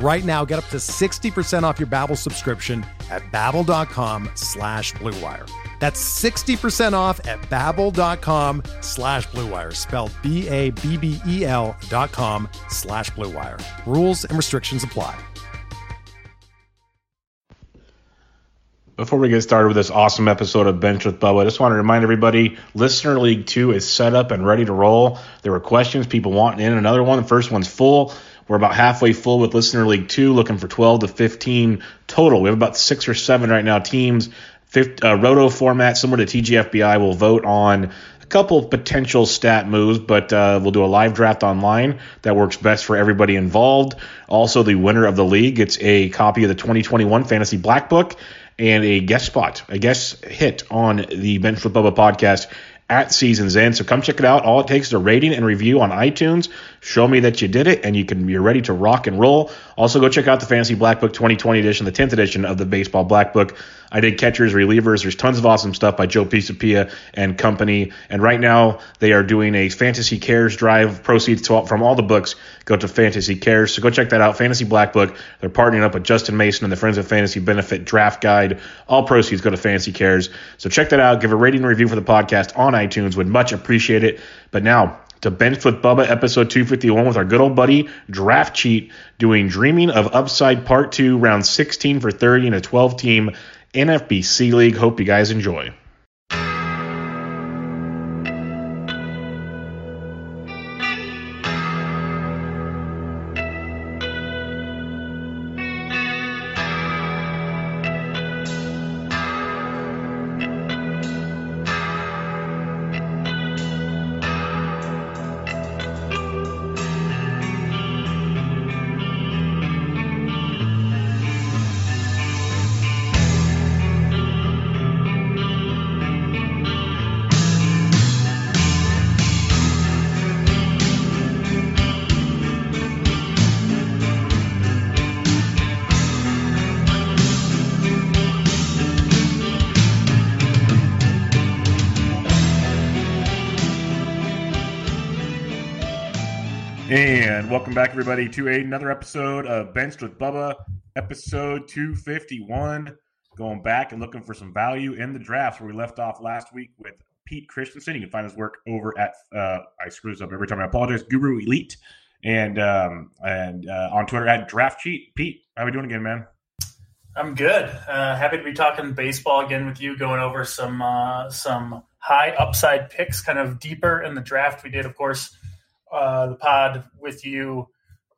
Right now, get up to 60% off your Babbel subscription at babbel.com slash bluewire. That's 60% off at babbel.com slash bluewire, spelled B-A-B-B-E-L dot com slash bluewire. Rules and restrictions apply. Before we get started with this awesome episode of Bench with Bubba, I just want to remind everybody Listener League 2 is set up and ready to roll. There were questions, people wanting in another one. The first one's full. We're about halfway full with Listener League 2, looking for 12 to 15 total. We have about six or seven right now teams. Uh, roto format, similar to TGFBI, will vote on a couple of potential stat moves, but uh, we'll do a live draft online that works best for everybody involved. Also, the winner of the league gets a copy of the 2021 Fantasy Black Book and a guest spot, a guest hit on the Bench with Bubba podcast at season's end. So come check it out. All it takes is a rating and review on iTunes. Show me that you did it, and you can you're ready to rock and roll. Also, go check out the Fantasy Black Book 2020 edition, the 10th edition of the Baseball Black Book. I did catchers, relievers. There's tons of awesome stuff by Joe Pisapia and company. And right now, they are doing a Fantasy Cares drive. Proceeds to, from all the books go to Fantasy Cares. So go check that out. Fantasy Black Book. They're partnering up with Justin Mason and the Friends of Fantasy Benefit Draft Guide. All proceeds go to Fantasy Cares. So check that out. Give a rating and review for the podcast on iTunes. Would much appreciate it. But now, to Bench with Bubba, episode 251, with our good old buddy Draft Cheat doing Dreaming of Upside Part 2, round 16 for 30 in a 12 team NFBC League. Hope you guys enjoy. Welcome back, everybody, to another episode of Benched with Bubba, episode 251. Going back and looking for some value in the drafts where we left off last week with Pete Christensen. You can find his work over at, uh, I screw this up every time I apologize, Guru Elite. And um, and uh, on Twitter at Draft Cheat. Pete, how are we doing again, man? I'm good. Uh, happy to be talking baseball again with you, going over some uh, some high upside picks, kind of deeper in the draft. We did, of course, uh, the pod with you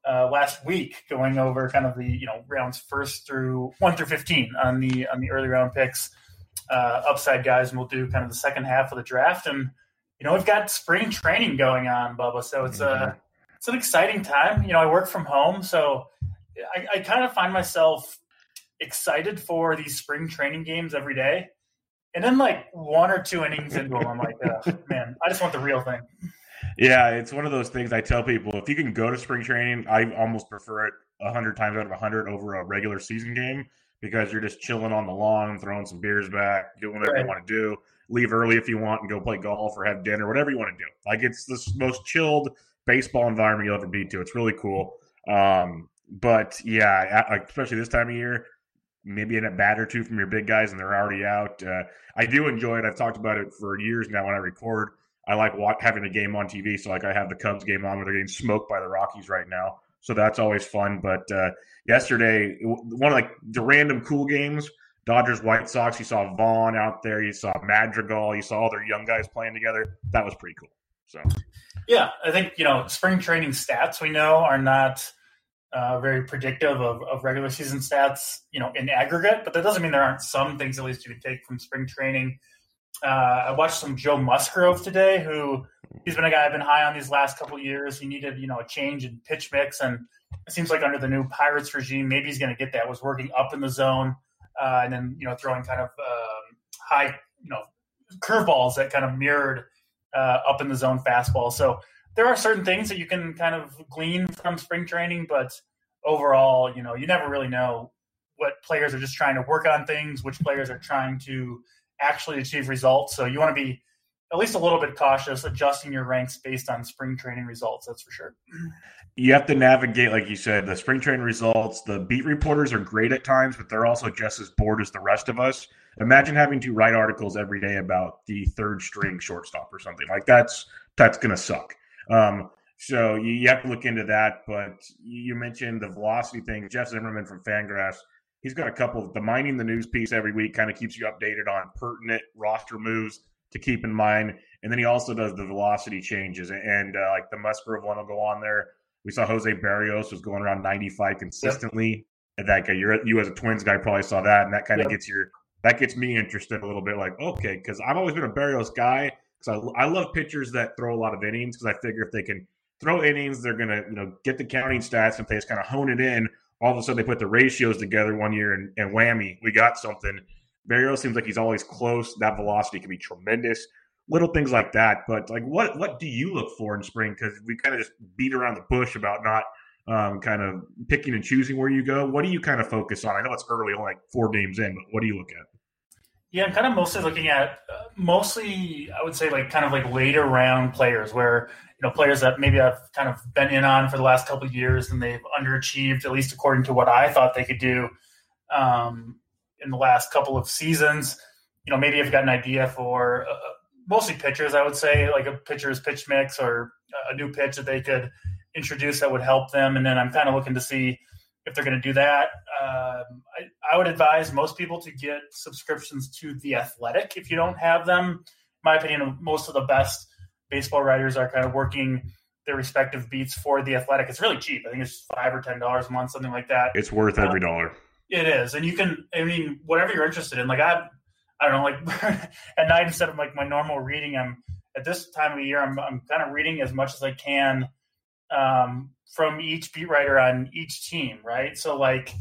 uh, last week, going over kind of the you know rounds first through one through fifteen on the on the early round picks, uh, upside guys, and we'll do kind of the second half of the draft. And you know we've got spring training going on, Bubba, so it's a it's an exciting time. You know I work from home, so I, I kind of find myself excited for these spring training games every day. And then like one or two innings into them, I'm like, man, I just want the real thing. Yeah, it's one of those things I tell people if you can go to spring training, I almost prefer it a hundred times out of a hundred over a regular season game because you're just chilling on the lawn, throwing some beers back, doing whatever right. you want to do. Leave early if you want and go play golf or have dinner, whatever you want to do. Like it's the most chilled baseball environment you'll ever be to. It's really cool. Um, but yeah, especially this time of year, maybe in a bat or two from your big guys and they're already out. Uh, I do enjoy it. I've talked about it for years now when I record. I like watch, having a game on TV. So like I have the Cubs game on where they're getting smoked by the Rockies right now. So that's always fun. But uh, yesterday, one of like the random cool games, Dodgers White Sox. You saw Vaughn out there. You saw Madrigal. You saw all their young guys playing together. That was pretty cool. So, yeah, I think you know spring training stats we know are not uh, very predictive of, of regular season stats, you know, in aggregate. But that doesn't mean there aren't some things at least you can take from spring training. Uh, I watched some Joe Musgrove today, who he's been a guy I've been high on these last couple years. He needed you know a change in pitch mix, and it seems like under the new Pirates regime, maybe he's going to get that. Was working up in the zone, uh, and then you know throwing kind of um, high you know curveballs that kind of mirrored uh, up in the zone fastball. So there are certain things that you can kind of glean from spring training, but overall, you know, you never really know what players are just trying to work on things, which players are trying to actually achieve results. So you want to be at least a little bit cautious adjusting your ranks based on spring training results. That's for sure. You have to navigate, like you said, the spring training results. The beat reporters are great at times, but they're also just as bored as the rest of us. Imagine having to write articles every day about the third string shortstop or something like that's that's gonna suck. Um, so you, you, have to look into that. But you mentioned the velocity thing. Jeff Zimmerman from Fangraphs, he's got a couple. Of, the mining the news piece every week kind of keeps you updated on pertinent roster moves to keep in mind. And then he also does the velocity changes. And uh, like the Musgrove one will go on there. We saw Jose Berrios was going around 95 consistently. Yep. And that guy, you're, you as a Twins guy probably saw that, and that kind of yep. gets your that gets me interested a little bit. Like, okay, because I've always been a Berrios guy because I, I love pitchers that throw a lot of innings because I figure if they can throw innings, they're gonna you know get the counting stats. And if they just kind of hone it in, all of a sudden they put the ratios together one year and, and whammy, we got something. Berrios seems like he's always close. That velocity can be tremendous. Little things like that. But like, what what do you look for in spring? Because we kind of just beat around the bush about not um, kind of picking and choosing where you go. What do you kind of focus on? I know it's early, only like four games in, but what do you look at? Yeah, I'm kind of mostly looking at uh, mostly I would say like kind of like later round players where you know players that maybe I've kind of been in on for the last couple of years and they've underachieved at least according to what I thought they could do um, in the last couple of seasons. You know, maybe I've got an idea for uh, mostly pitchers. I would say like a pitcher's pitch mix or a new pitch that they could introduce that would help them, and then I'm kind of looking to see if they're going to do that. Um, I, I, would advise most people to get subscriptions to The Athletic if you don't have them. In my opinion, most of the best baseball writers are kind of working their respective beats for The Athletic. It's really cheap. I think it's five or ten dollars a month, something like that. It's worth uh, every dollar. It is, and you can. I mean, whatever you're interested in. Like I, I don't know. Like at night instead of like my normal reading, I'm at this time of the year. I'm I'm kind of reading as much as I can um, from each beat writer on each team, right? So, like,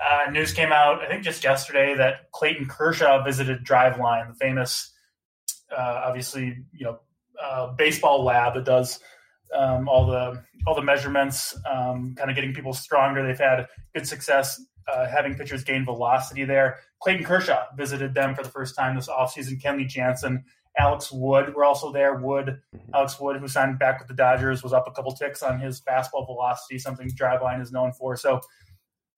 uh, news came out, I think just yesterday, that Clayton Kershaw visited Driveline, the famous, uh, obviously, you know, uh, baseball lab that does um, all the all the measurements, um, kind of getting people stronger. They've had good success uh, having pitchers gain velocity there. Clayton Kershaw visited them for the first time this offseason. Kenley Jansen Alex Wood were also there. Wood, mm-hmm. Alex Wood, who signed back with the Dodgers, was up a couple ticks on his fastball velocity, something Driveline is known for. So,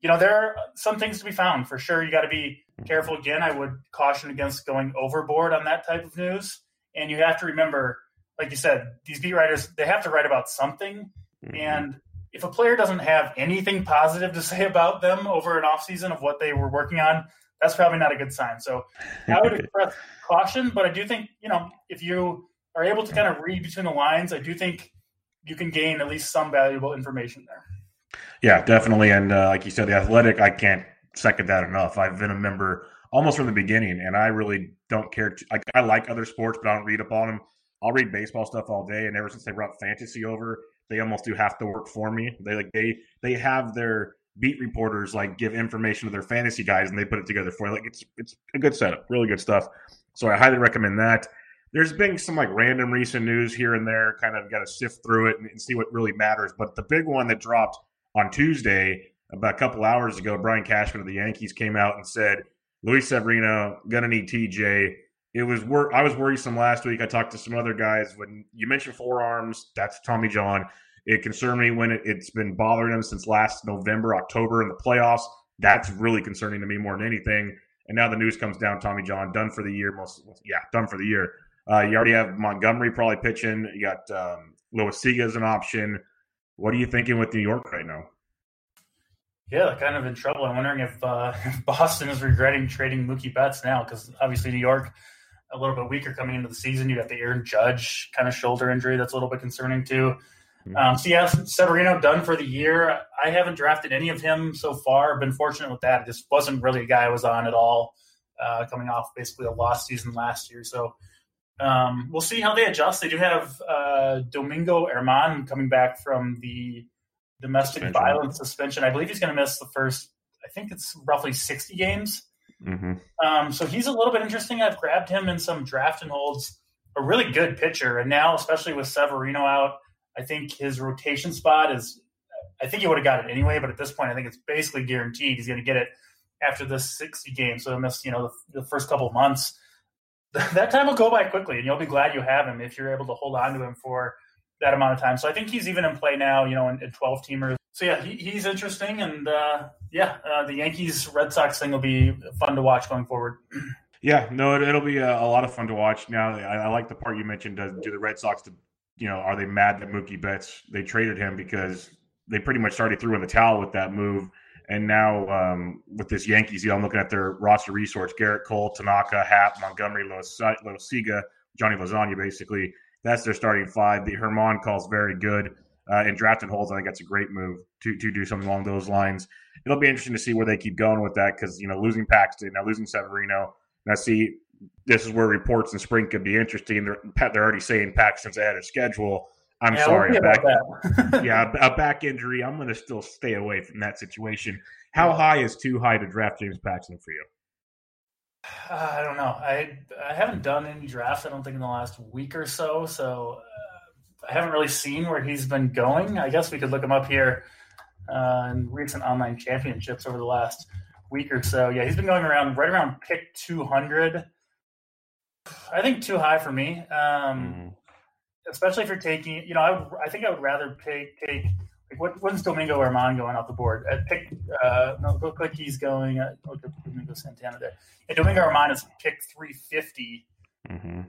you know, there are some things to be found for sure. You got to be careful. Again, I would caution against going overboard on that type of news. And you have to remember, like you said, these beat writers, they have to write about something. Mm-hmm. And if a player doesn't have anything positive to say about them over an offseason of what they were working on, that's probably not a good sign. So I would express caution, but I do think, you know, if you are able to kind of read between the lines, I do think you can gain at least some valuable information there. Yeah, definitely. And uh, like you said, the athletic, I can't second that enough. I've been a member almost from the beginning, and I really don't care. To, I, I like other sports, but I don't read up on them. I'll read baseball stuff all day, and ever since they brought fantasy over, they almost do half the work for me. They like they they have their beat reporters like give information to their fantasy guys and they put it together for you. Like it's it's a good setup, really good stuff. So I highly recommend that. There's been some like random recent news here and there, kind of got to sift through it and, and, see what really matters. But the big one that dropped on Tuesday, about a couple hours ago, Brian Cashman of the Yankees came out and said, Luis Severino gonna need TJ. It was wor- I was worrisome last week. I talked to some other guys when you mentioned forearms. That's Tommy John. It concerned me when it, has been bothering him since last November, October in the playoffs. That's really concerning to me more than anything. And now the news comes down: Tommy John done for the year. Most, yeah, done for the year. Uh, you already have Montgomery probably pitching. You got um, Siga as an option. What are you thinking with New York right now? Yeah, kind of in trouble. I'm wondering if, uh, if Boston is regretting trading Mookie Betts now because obviously New York a little bit weaker coming into the season. You got the Aaron Judge kind of shoulder injury that's a little bit concerning too. Mm-hmm. Um, so yeah, Severino done for the year. I haven't drafted any of him so far. Been fortunate with that. It just wasn't really a guy I was on at all, uh, coming off basically a lost season last year. So um, we'll see how they adjust. They do have uh, Domingo German coming back from the domestic suspension. violence suspension. I believe he's going to miss the first. I think it's roughly sixty games. Mm-hmm. Um, so he's a little bit interesting. I've grabbed him in some draft and holds. A really good pitcher, and now especially with Severino out, I think his rotation spot is. I think he would have got it anyway, but at this point, I think it's basically guaranteed he's going to get it after this sixty games. So he'll miss, you know, the, the first couple months. That time will go by quickly, and you'll be glad you have him if you're able to hold on to him for that amount of time. So I think he's even in play now, you know, in, in 12 teamers. So yeah, he, he's interesting. And uh, yeah, uh, the Yankees Red Sox thing will be fun to watch going forward. Yeah, no, it, will be a, a, lot of fun to watch. Now, I, I like the part you mentioned. Do, do the Red Sox, to, you know, are they mad that Mookie Betts they traded him because they pretty much started threw in the towel with that move. And now um, with this Yankees deal, I'm looking at their roster resource: Gerrit Cole, Tanaka, Happ, Montgomery, Loaisiga, Johnny Lasagna, basically that's their starting five. The German calls very good. Uh, in drafting holes, I think that's a great move to to do something along those lines. It'll be interesting to see where they keep going with that because you know losing Paxton, now losing Severino. Now see, this is where reports in spring could be interesting. They're, they're already saying Paxton's ahead of schedule. I'm yeah, sorry, back, yeah, a back injury. I'm going to still stay away from that situation. How high is too high to draft James Paxton for you? I don't know. I I haven't done any drafts. I don't think in the last week or so. So uh, I haven't really seen where he's been going. I guess we could look him up here uh, in recent online championships over the last week or so. Yeah, he's been going around right around pick 200. I think too high for me. Um, mm-hmm. Especially if you're taking, you know, I, I think I would rather take take like what, when's Domingo German going off the board? At pick, uh, no, look like he's going. At, oh, Domingo Santana there. And Domingo German is pick 350. Mm-hmm.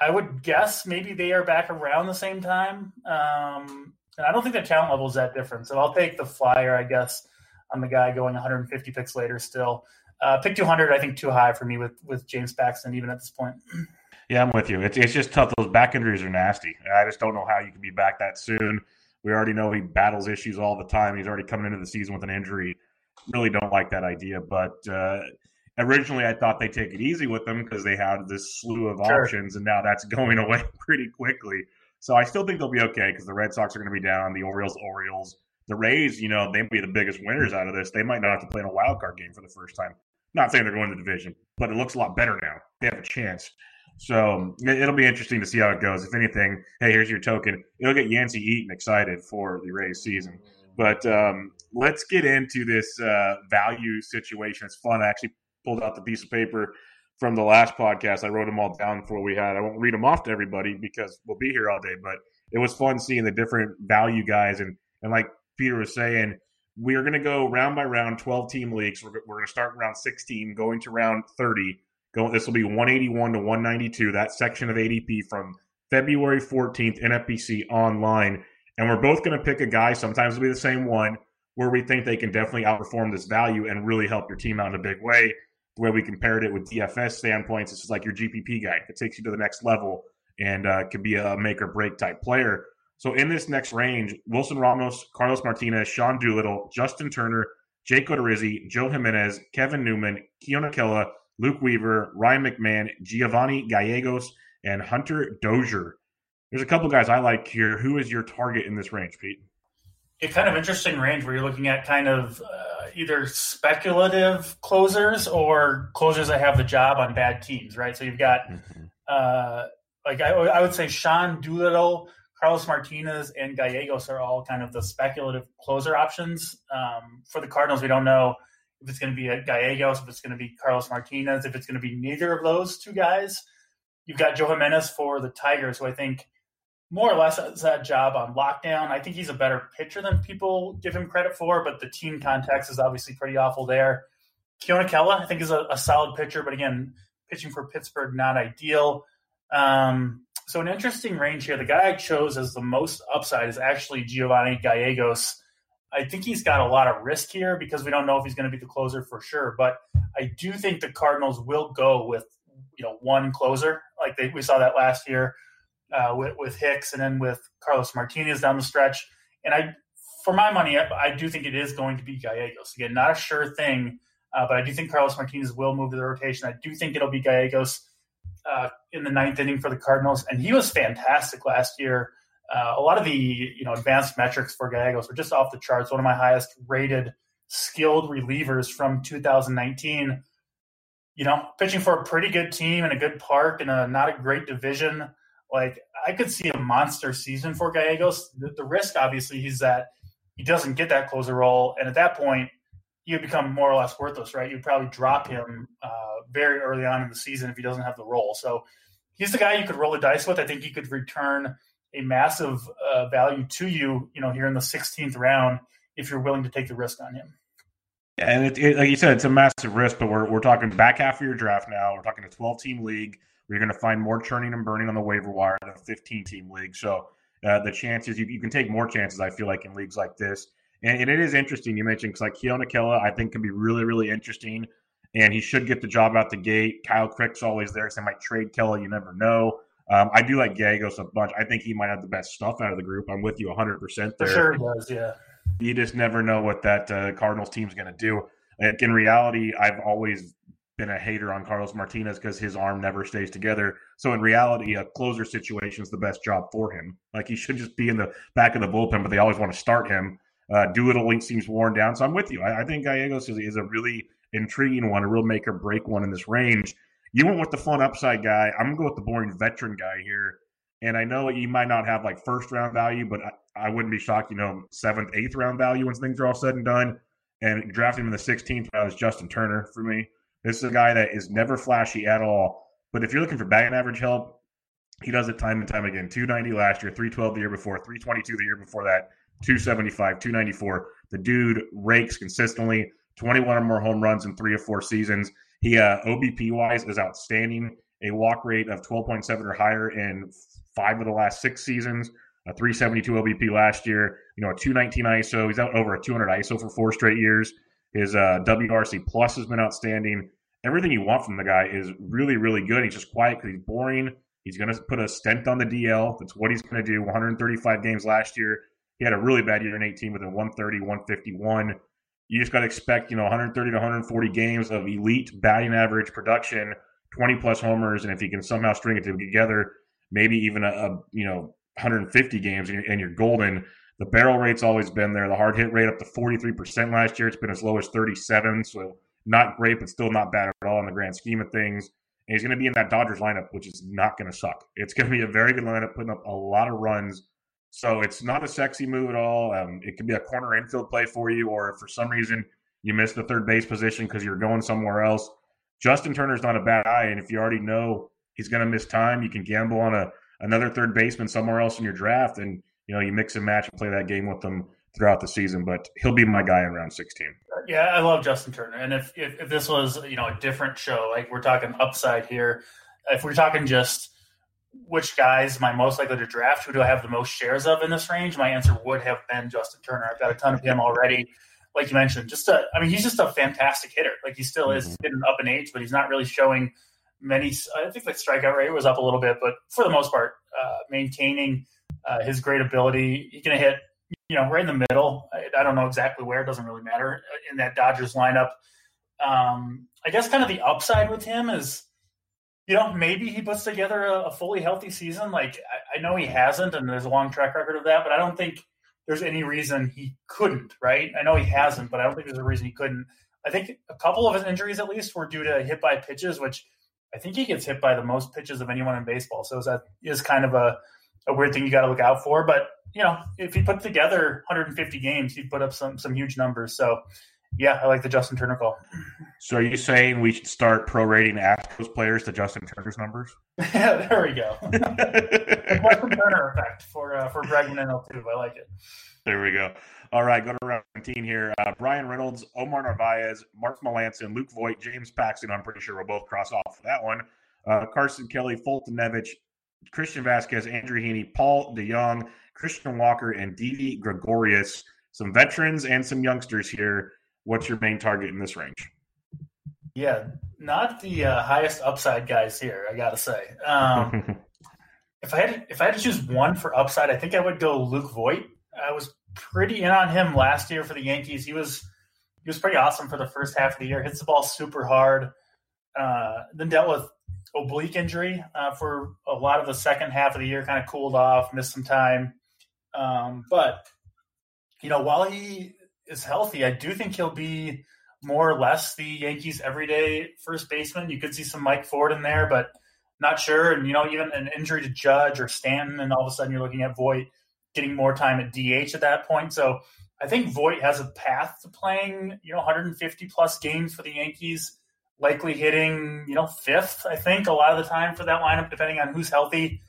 I would guess maybe they are back around the same time. Um, and I don't think the talent level is that different. So I'll take the flyer, I guess, on the guy going 150 picks later still. Uh, pick 200, I think too high for me with with James Paxton even at this point. Yeah, I'm with you. It's it's just tough. Those back injuries are nasty. I just don't know how you can be back that soon. We already know he battles issues all the time. He's already coming into the season with an injury. Really don't like that idea. But uh, originally, I thought they'd take it easy with them because they had this slew of sure. options, and now that's going away pretty quickly. So I still think they'll be okay because the Red Sox are going to be down. The Orioles, Orioles, the Rays, you know, they may be the biggest winners out of this. They might not have to play in a wild card game for the first time. Not saying they're going to the division, but it looks a lot better now. They have a chance. So it'll be interesting to see how it goes. If anything, hey, here's your token. It'll get Yancey Eaton excited for the Rays season. But um, let's get into this uh, value situation. It's fun. I actually pulled out the piece of paper from the last podcast. I wrote them all down for what we had. I won't read them off to everybody because we'll be here all day. But it was fun seeing the different value guys. And, and like Peter was saying, we are going to go round by round, 12 team leagues. We're, we're going to start round 16, going to round 30 Going, this will be 181 to 192. That section of ADP from February 14th, NFBC online, and we're both going to pick a guy. Sometimes it'll be the same one where we think they can definitely outperform this value and really help your team out in a big way. The way we compared it with DFS standpoints, this is like your GPP guy. It takes you to the next level and uh, can be a make or break type player. So in this next range, Wilson Ramos, Carlos Martinez, Sean Doolittle, Justin Turner, Jake Odorizzi, Joe Jimenez, Kevin Newman, Keone Kela, Luke Weaver, Ryan McMahon, Giovanni Gallegos, and Hunter Dozier. There's a couple guys I like here. Who is your target in this range, Pete? A kind of interesting range where you're looking at kind of uh, either speculative closers or closers that have the job on bad teams, right? So you've got, mm-hmm. uh, like, I, I, would say Sean Doolittle, Carlos Martinez, and Gallegos are all kind of the speculative closer options. Um, for the Cardinals, we don't know if it's going to be a Gallegos, if it's going to be Carlos Martinez, if it's going to be neither of those two guys. You've got Joe Jimenez for the Tigers, who I think more or less has that job on lockdown. I think he's a better pitcher than people give him credit for, but the team context is obviously pretty awful there. Keone Kela, I think, is a, a, solid pitcher, but again, pitching for Pittsburgh, not ideal. Um, so an interesting range here. The guy I chose as the most upside is actually Giovanni Gallegos I think he's got a lot of risk here because we don't know if he's going to be the closer for sure. But I do think the Cardinals will go with you know one closer. Like they, we saw that last year uh, with, with Hicks, and then with Carlos Martinez down the stretch. And I, for my money, I, I do think it is going to be Gallegos again. Not a sure thing, uh, but I do think Carlos Martinez will move to the rotation. I do think it'll be Gallegos uh, in the ninth inning for the Cardinals, and he was fantastic last year. Uh, a lot of the you know advanced metrics for Gallegos were just off the charts. One of my highest rated skilled relievers from 2019. You know, pitching for a pretty good team in a good park in a not a great division. Like I could see a monster season for Gallegos. The, the risk, obviously, is that he doesn't get that closer role, and at that point, you would become more or less worthless, right? You'd probably drop him uh, very early on in the season if he doesn't have the role. So he's the guy you could roll the dice with. I think he could return a massive uh, value to you, you know, here in the 16th round if you're willing to take the risk on him. And it, it, like you said, it's a massive risk, but we're, we're talking back half of your draft now. We're talking a 12 team league you're going to find more churning and burning on the waiver wire than a 15 team league. So uh, the chances, you, you can take more chances, I feel like, in leagues like this. And, and it is interesting you mentioned because like Keone Kela, I think can be really, really interesting. And he should get the job out the gate. Kyle Crick's always there, so they might trade Kela. You never know. Um, I do like Gallegos a bunch. I think he might have the best stuff out of the group. I'm with you 100% there. For sure he does, yeah. You just never know what that uh, Cardinals team's going to do. Like in reality, I've always been a hater on Carlos Martinez because his arm never stays together. So in reality, a closer situation is the best job for him. Like he should just be in the back of the bullpen, but they always want to start him. Uh, Doolittle seems worn down, so I'm with you. I, I think Gallegos is, is, a really intriguing one, a real make or break one in this range. You went with the fun upside guy. I'm gonna go with the boring veteran guy here. And I know you might not have like first round value, but I, I wouldn't be shocked, you know, seventh, eighth round value when things are all said and done. And drafting him in the 16th round is Justin Turner for me. This is a guy that is never flashy at all. But if you're looking for batting average help, he does it time and time again. 290 last year, 312 the year before, 322 the year before that, 275, 294. The dude rakes consistently, 21 or more home runs in three or four seasons. He uh, OBP wise is outstanding. A walk rate of 12.7 or higher in five of the last six seasons. A 372 OBP last year. You know, a 219 ISO. He's out over a 200 ISO for four straight years. His uh, WRC plus has been outstanding. Everything you want from the guy is really, really good. He's just quiet because he's boring. He's going to put a stent on the DL. That's what he's going to do. 135 games last year. He had a really bad year in 18 with a 130, 151 you just got to expect, you know, 130 to 140 games of elite batting average production, 20 plus homers, and if you can somehow string it together, maybe even a, a you know 150 games, and you're, and you're, golden. The barrel rate's always been there. The hard hit rate up to 43% last year. It's been as low as 37, so not great, but still not bad at all in the grand scheme of things. And he's going to be in that Dodgers lineup, which is not going to suck. It's going to be a very good lineup, putting up a lot of runs so it's not a sexy move at all. Um, it could be a corner infield play for you, or if for some reason you miss the third base position because you're going somewhere else. Justin Turner's not a bad guy, and if you already know he's going to miss time, you can gamble on a another third baseman somewhere else in your draft, and you know you mix and match and play that game with them throughout the season. But he'll be my guy in round 16. Yeah, I love Justin Turner, and if if, if this was you know a different show, like we're talking upside here, if we're talking just which guys am I most likely to draft? Who do I have the most shares of in this range? My answer would have been Justin Turner. I've got a ton of him already. Like you mentioned, just a, I mean, he's just a fantastic hitter. Like he still is mm-hmm. getting up in age, but he's not really showing many. I think the strikeout rate was up a little bit, but for the most part, uh, maintaining uh, his great ability, he can hit, you know, right in the middle. I, I, don't know exactly where; it doesn't really matter in that Dodgers lineup. Um, I guess kind of the upside with him is you know, maybe he puts together a, a fully healthy season. Like I, I, know he hasn't, and there's a long track record of that, but I don't think there's any reason he couldn't. Right? I know he hasn't, but I don't think there's a reason he couldn't. I think a couple of his injuries, at least, were due to hit by pitches, which I think he gets hit by the most pitches of anyone in baseball. So that is kind of a, a weird thing you got to look out for. But you know, if he put together 150 games, he'd put up some some huge numbers. So yeah, I like the Justin Turner call. So are you saying we should start prorating Astros players to Justin Turner's numbers? yeah, there we go. Justin Turner effect for uh, for Bregman and Altuve. I like it. There we go. All right, go to round 17 here. Uh, Bryan Reynolds, Omar Narvaez, Mark Melancon, Luke Voit, James Paxton. I'm pretty sure we'll both cross off that one. Uh, Carson Kelly, Foltynewicz, Christian Vazquez, Andrew Heaney, Paul DeJong, Christian Walker, and Didi Gregorius. Some veterans and some youngsters here what's your main target in this range? Yeah, not the uh, highest upside guys here. I gotta say. Um, if I had if I had to choose one for upside, I think I would go Luke Voit. I was pretty in on him last year for the Yankees. He was he was pretty awesome for the first half of the year. Hits the ball super hard. Uh, then dealt with oblique injury uh, for a lot of the second half of the year. Kind of cooled off, missed some time. Um, but you know, while he is healthy, I do think he'll be more or less the Yankees' everyday first baseman. You could see some Mike Ford in there, but not sure. And you know, even an injury to Judge or Stanton, and all of a sudden you're looking at Voit getting more time at DH at that point. So I think Voit has a path to playing, you know, 150 plus games for the Yankees, likely hitting, you know, fifth, I think, a lot of the time for that lineup, depending on who's healthy.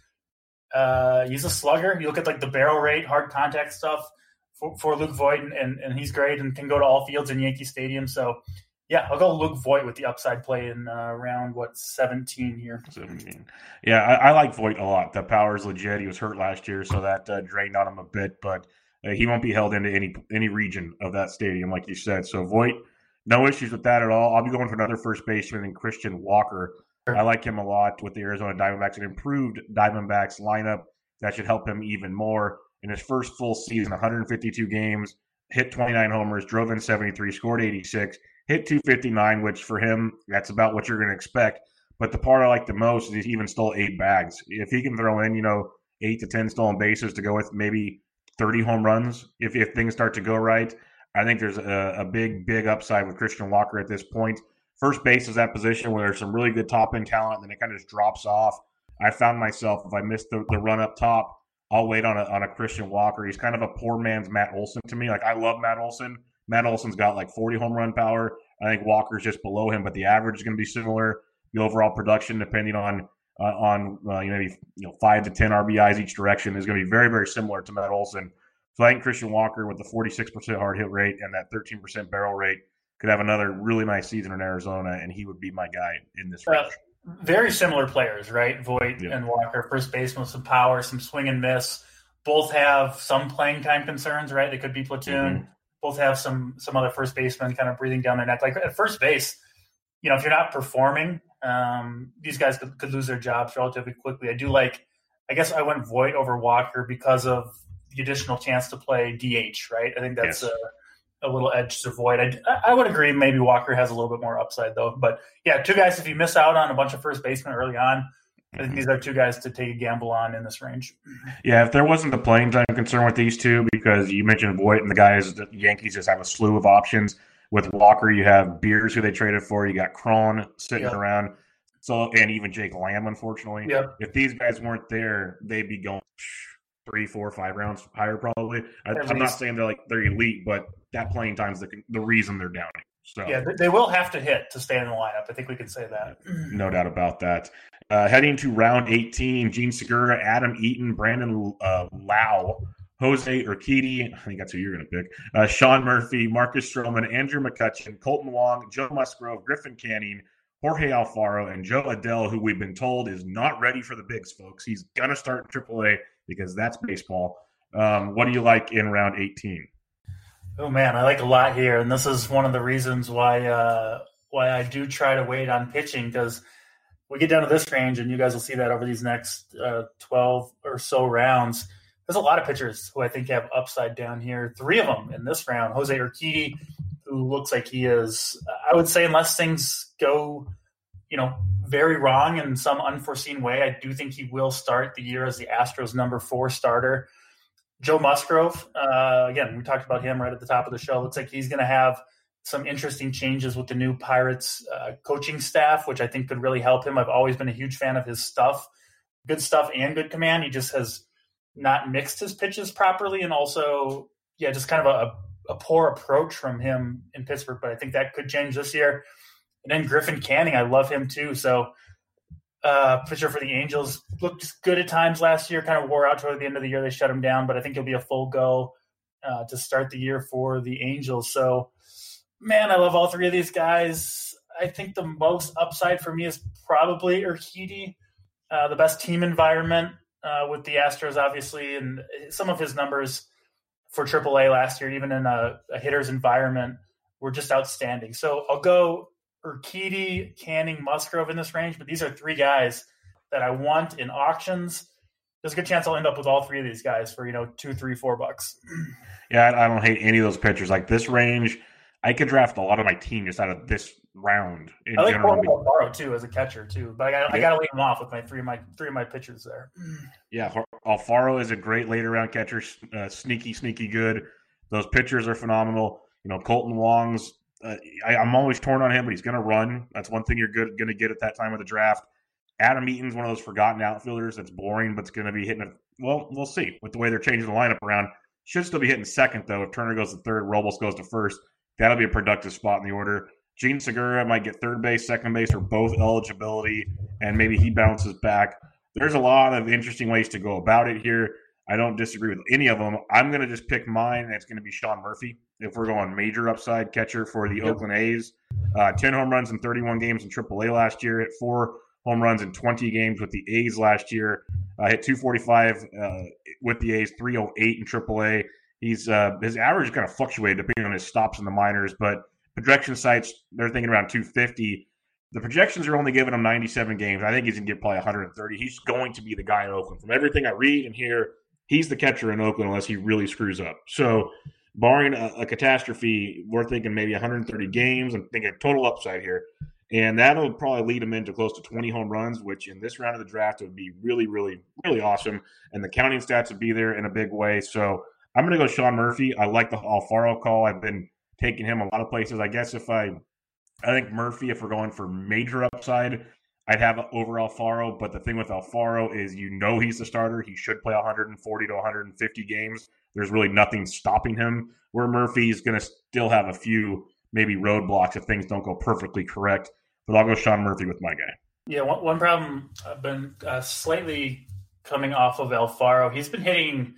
Uh, he's a slugger. You look at like the barrel rate, hard contact stuff for, for Luke Voit, and, and, and he's great and can go to all fields in Yankee Stadium. So yeah, I'll go Luke Voit with the upside play in uh, round what seventeen here. Seventeen. Yeah, I, I, like Voit a lot. The power is legit. He was hurt last year, so that uh, drained on him a bit, but uh, he won't be held into any any region of that stadium, like you said. So Voit, no issues with that at all. I'll be going for another first baseman in Christian Walker. I like him a lot with the Arizona Diamondbacks, an improved Diamondbacks lineup that should help him even more in his first full season, 152 games, hit 29 homers, drove in 73, scored 86 hit 259, which for him, that's about what you're going to expect. But the part I like the most is he even stole eight bags. If he can throw in, you know, eight to 10 stolen bases to go with maybe 30 home runs, if, if things start to go right, I think there's a, a big, big upside with Christian Walker at this point. First base is that position where there's some really good top end talent, and then it kind of just drops off. I found myself, if I missed the, the run up top, I'll wait on a, on a Christian Walker. He's kind of a poor man's Matt Olson to me. Like, I love Matt Olson Matt Olson's got like 40 home run power. I think Walker's just below him, but the average is going to be similar. The overall production, depending on uh, on uh, you know maybe you know five to 10 RBIs each direction, is going to be very very similar to Matt Olson. So I think Christian Walker with the 46% hard hit rate and that 13% barrel rate could have another really nice season in Arizona, and he would be my guy in this range. Uh, very similar players, right? Voit yeah. and Walker, first baseman with some power, some swing and miss. Both have some playing time concerns, right? They could be platoon. Mm-hmm both have some some other first baseman kind of breathing down their neck. Like at first base, you know, if you're not performing, um, these guys could, could, lose their jobs relatively quickly. I do like, I guess I went Voit over Walker because of the additional chance to play DH, right? I think that's yes. a, a, little edge to Voit. I, I would agree maybe Walker has a little bit more upside though. But yeah, two guys, if you miss out on a bunch of first basemen early on, I think mm-hmm. these are two guys to take a gamble on in this range. Yeah, if there wasn't the playing time concern with these two, because you mentioned Voit and the guys, the Yankees just have a slew of options. With Walker, you have Beers, who they traded for. You got Cron sitting yep. around. So, and even Jake Lamb, unfortunately. Yep. If these guys weren't there, they'd be going three, four, five rounds higher probably. I, am not saying they're like they're elite, but that playing time's the the reason they're down. So yeah, they will have to hit to stay in the lineup. I think we can say that. No doubt about that. Uh, heading to round 18, Jean Segura, Adam Eaton, Brandon uh, Lowe, Jose Urquidy, I think that's who you're going to pick, uh, Sean Murphy, Marcus Stroman, Andrew McCutchen, Kolten Wong, Joe Musgrove, Griffin Canning, Jorge Alfaro, and Jo Adell, who we've been told is not ready for the bigs, folks. He's going to start in AAA because that's baseball. Um, what do you like in round 18? Oh man, I like a lot here, and this is one of the reasons why uh, why I do try to wait on pitching because we get down to this range, and you guys will see that over these next uh, twelve or so rounds. There's a lot of pitchers who I think have upside down here. Three of them in this round: Jose Urquidy, who looks like he is. I would say, unless things go, you know, very wrong in some unforeseen way, I do think he will start the year as the Astros' number four starter. Joe Musgrove, uh, again, we talked about him right at the top of the show. Looks like he's going to have some interesting changes with the new Pirates uh, coaching staff, which I think could really help him. I've always been a huge fan of his stuff, good stuff and good command. He just has not mixed his pitches properly, and also, yeah, just kind of a, a poor approach from him in Pittsburgh. But I think that could change this year. And then Griffin Canning, I love him too. So uh, pitcher for the Angels. Looked good at times last year, kind of wore out toward the end of the year. They shut him down, but I think he'll be a full go uh, to start the year for the Angels. So, man, I love all three of these guys. I think the most upside for me is probably Urquidy, uh, the best team environment uh, with the Astros, obviously, and some of his numbers for AAA last year, even in a, a hitter's environment, were just outstanding. So I'll go Urquidy, Canning, Musgrove in this range, but these are three guys that I want in auctions. There's a good chance I'll end up with all three of these guys for you know two, three, four bucks. Yeah, I don't hate any of those pitchers. Like this range, I could draft a lot of my team just out of this round. In I like Alfaro too as a catcher too, but I got, yeah. I got to leave him off with my three of my three of my pitchers there. Yeah, Alfaro is a great later round catcher, uh, sneaky, sneaky good. Those pitchers are phenomenal. You know, Kolten Wong's. Uh, I, am always torn on him, but he's going to run. That's one thing you're good going to get at that time of the draft. Adam Eaton's one of those forgotten outfielders that's boring, but it's going to be hitting. A, well, we'll see with the way they're changing the lineup around. Should still be hitting second though. If Turner goes to third, Robles goes to first. That'll be a productive spot in the order. Jean Segura might get third base, second base, or both eligibility, and maybe he bounces back. There's a lot of interesting ways to go about it here. I don't disagree with any of them. I'm going to just pick mine, and it's going to be Sean Murphy. If we're going major upside catcher for the yep. Oakland A's, uh, 10 home runs in 31 games in AAA last year, hit four home runs in 20 games with the A's last year, uh, hit 245 uh, with the A's, 308 in AAA. He's uh, his average kind of fluctuated depending on his stops in the minors, but projection sites they're thinking around 250. The projections are only giving him 97 games. I think he's gonna get probably 130. He's going to be the guy in Oakland. From everything I read and hear, he's the catcher in Oakland unless he really screws up. So, barring a, a catastrophe, we're thinking maybe 130 games. I'm thinking total upside here. And that'll probably lead him into close to 20 home runs, which in this round of the draft would be really, really, really awesome. And the counting stats would be there in a big way. So I'm going to go Sean Murphy. I like the Alfaro call. I've been taking him a lot of places. I guess if I, I think Murphy, if we're going for major upside, I'd have over Alfaro. But the thing with Alfaro is you know he's the starter. He should play 140 to 150 games. There's really nothing stopping him. Where Murphy's going to still have a few maybe roadblocks if things don't go perfectly correct. But I'll go Sean Murphy with my guy. Yeah, one, one problem I've been uh, slightly coming off of Alfaro. He's been hitting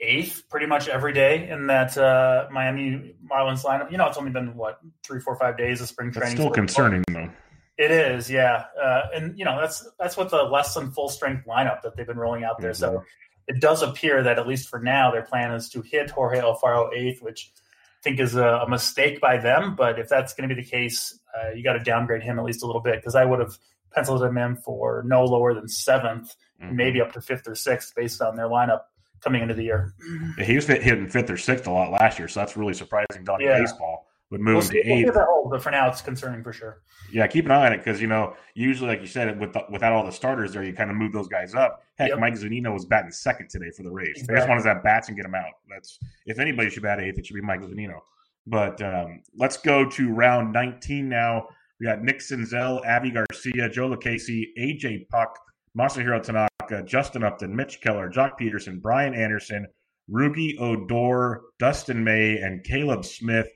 eighth pretty much every day in that uh, Miami Marlins lineup. You know, it's only been what three, four, five days of spring training. It's still concerning though. It is, yeah, uh, and you know that's that's what the less than full strength lineup that they've been rolling out there. Mm-hmm. So it does appear that at least for now, their plan is to hit Jorge Alfaro eighth, which I think is a, a mistake by them. But if that's going to be the case, uh, you got to downgrade him at least a little bit because I would have penciled him in for no lower than 7th mm-hmm. maybe up to fifth or sixth based on their lineup coming into the year. Yeah, he was hitting fifth or sixth a lot last year, so that's really surprising done yeah. baseball would move we'll see, to eighth. We'll but for now, it's concerning for sure. Yeah, keep an eye on it because you know usually, like you said, with the, without all the starters there, you kind of move those guys up. Heck, yep. Mike Zunino was batting second today for the Rays. Exactly. They just want to have bats and get him out. That's if anybody should bat eighth, it should be Mike Zunino. But um, let's go to round 19 now. We got Nick Senzel, Avi Garcia, Joe Lucchesi, AJ Puk, Masahiro Tanaka, Justin Upton, Mitch Keller, Joc Pederson, Brian Anderson, Rougned Odor, Dustin May, and Caleb Smith.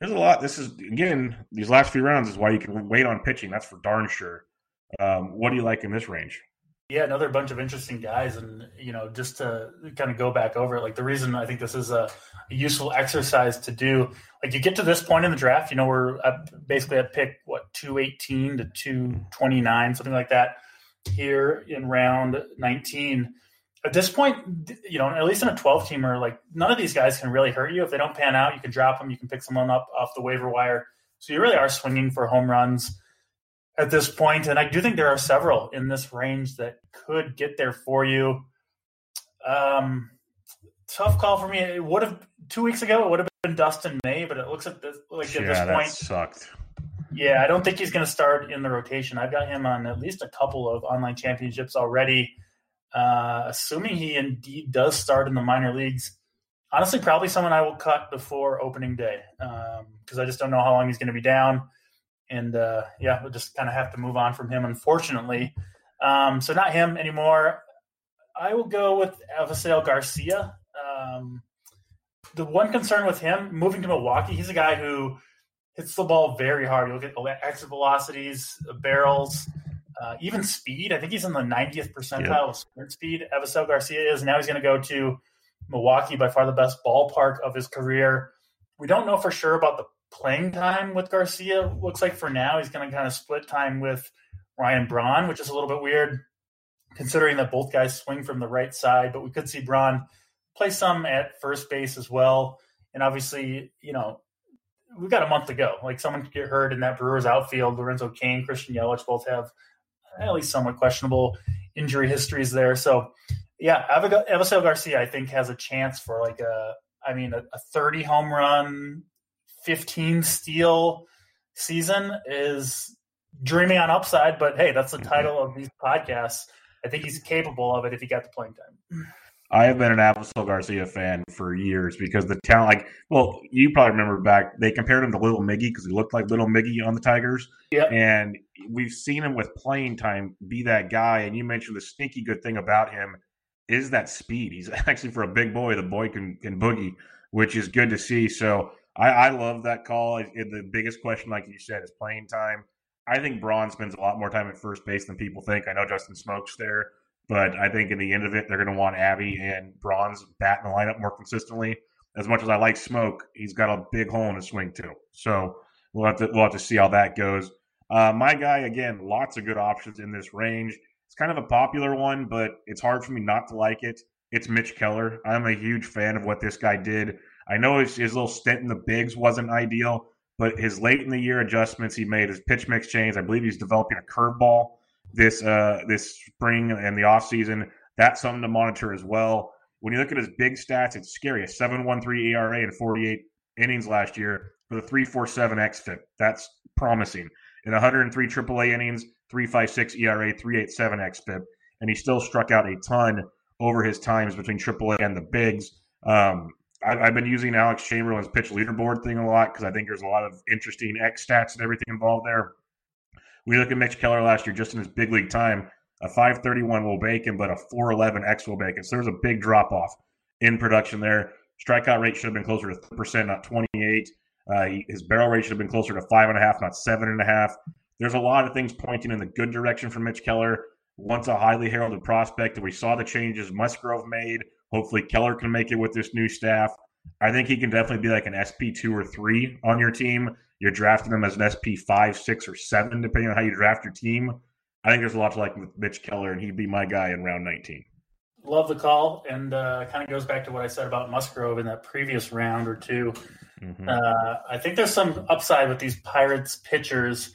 There's a lot. This is again these last few rounds is why you can wait on pitching. That's for darn sure. Um, what do you like in this range? Yeah, another bunch of interesting guys, and you know, just to kind of go back over it, like the reason I think this is a, a, useful exercise to do, like you get to this point in the draft, you know, we're basically at pick what two eighteen to two twenty nine, something like that, here in round nineteen. At this point, you know, at least in a twelve teamer, like none of these guys can really hurt you if they don't pan out. You can drop them, you can pick someone up off the waiver wire, so you really are swinging for home runs at this point. and I do think there are several in this range that could get there for you. Um, tough call for me. It would have two weeks ago. It would have been Dustin May, but it looks like this, like yeah, at this point sucked. Yeah, I don't think he's going to start in the rotation. I've got him on at least a couple of online championships already. Uh, assuming he indeed does start in the minor leagues, honestly, probably someone I will cut before opening day because um, I just don't know how long he's going to be down and uh, yeah, we'll just kind of have to move on from him, unfortunately. Um, so not him anymore. I will go with Avisail Garcia. Um, the one concern with him moving to Milwaukee, he's a guy who hits the ball very hard. You look at exit velocities, barrels, uh, even speed. I think he's in the 90th percentile yeah. of sprint speed. Avisail Garcia is. Now he's going to go to Milwaukee, by far the best ballpark of his career. We don't know for sure about the playing time with Garcia. Looks like for now he's going to kind of split time with Ryan Braun, which is a little bit weird considering that both guys swing from the right side. But we could see Braun play some at first base as well. And obviously, you know, we've got a month to go. Like someone could get hurt in that Brewers outfield. Lorenzo Cain, Christian Yelich both have at least somewhat questionable injury histories there. So yeah, Avisail Garcia I think has a chance for like a I mean a, a 30 home run, 15 steal season is dreaming on upside, but hey, that's the mm-hmm. title of these podcasts. I think he's capable of it if he got the playing time. I have been an Avisail Garcia fan for years because the talent, like, well, you probably remember back, they compared him to Little Miggy because he looked like Little Miggy on the Tigers. Yeah. And we've seen him with playing time be that guy. And you mentioned the sneaky good thing about him is that speed. He's actually, for a big boy, the boy can, can boogie, which is good to see. So I, I love that call. It, the biggest question, like you said, is playing time. I think Braun spends a lot more time at first base than people think. I know Justin Smoak's there. But I think in the end of it, they're going to want Avi and Braun's bat in the lineup more consistently. As much as I like Smoak, he's got a big hole in his swing too. So we'll have to we'll have to see how that goes. Uh, my guy again, lots of good options in this range. It's kind of a popular one, but it's hard for me not to like it. It's Mitch Keller. I'm a huge fan of what this guy did. I know his, his little stint in the bigs wasn't ideal, but his late in the year adjustments he made, his pitch mix change. I believe he's developing a curveball this uh, this spring and the off season. That's something to monitor as well. When you look at his big stats, it's scary. A 7.13 ERA in 48 innings last year with a 3.47 xFIP. That's promising. In 103 AAA innings, 3.56 ERA, 3.87 xFIP, and he still struck out a ton over his times between AAA and the bigs. Um, I, have been using Alex Chamberlain's pitch leaderboard thing a lot because I think there's a lot of interesting X stats and everything involved there. We look at Mitch Keller last year, just in his big league time, a 531 wOBAcon, but a 411 X wOBAcon. So there's a big drop off in production there. Strikeout rate should have been closer to 3%, not 28. Uh, his barrel rate should have been closer to five and a half, not seven and a half. There's a lot of things pointing in the good direction for Mitch Keller. Once a highly heralded prospect, we saw the changes Musgrove made. Hopefully, Keller can make it with this new staff. I think he can definitely be like an SP two or three on your team. You're drafting him as an SP five, six, or seven, depending on how you draft your team. I think there's a lot to like with Mitch Keller, and he'd be my guy in round 19. Love the call, and uh, kind of goes back to what I said about Musgrove in that previous round or 2 mm-hmm. uh, I think there's some upside with these Pirates pitchers.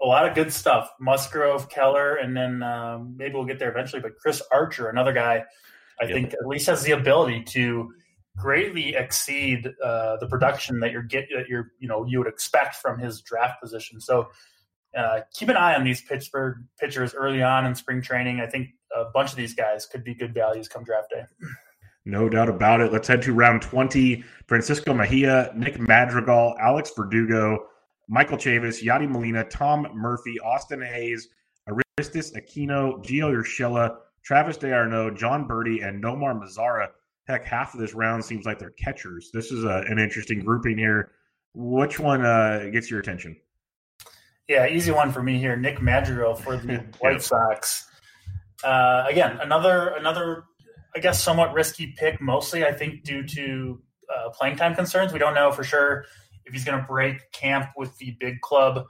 A lot of good stuff. Musgrove, Keller, and then um, maybe we'll get there eventually. But Chris Archer, another guy, I yep. think at least has the ability to greatly exceed uh, the production that you're get that you're you know you would expect from his draft position. So uh, keep an eye on these Pittsburgh pitchers early on in spring training. I think a bunch of these guys could be good values come draft day. No doubt about it. Let's head to round 20. Francisco Mejia, Nick Madrigal, Alex Verdugo, Michael Chavis, Yadi Molina, Tom Murphy, Austin Hays, Aristides Aquino, Gio Urshela, Travis d'Arnaud, Jon Berti, and Nomar Mazara heck, half of this round seems like they're catchers. This is a, an interesting grouping here. Which one uh, gets your attention? Yeah, easy one for me here. Nick Madrigal for the White Sox. Uh, again, another another, I guess, somewhat risky pick. Mostly, I think, due to uh, playing time concerns. We don't know for sure if he's going to break camp with the big club,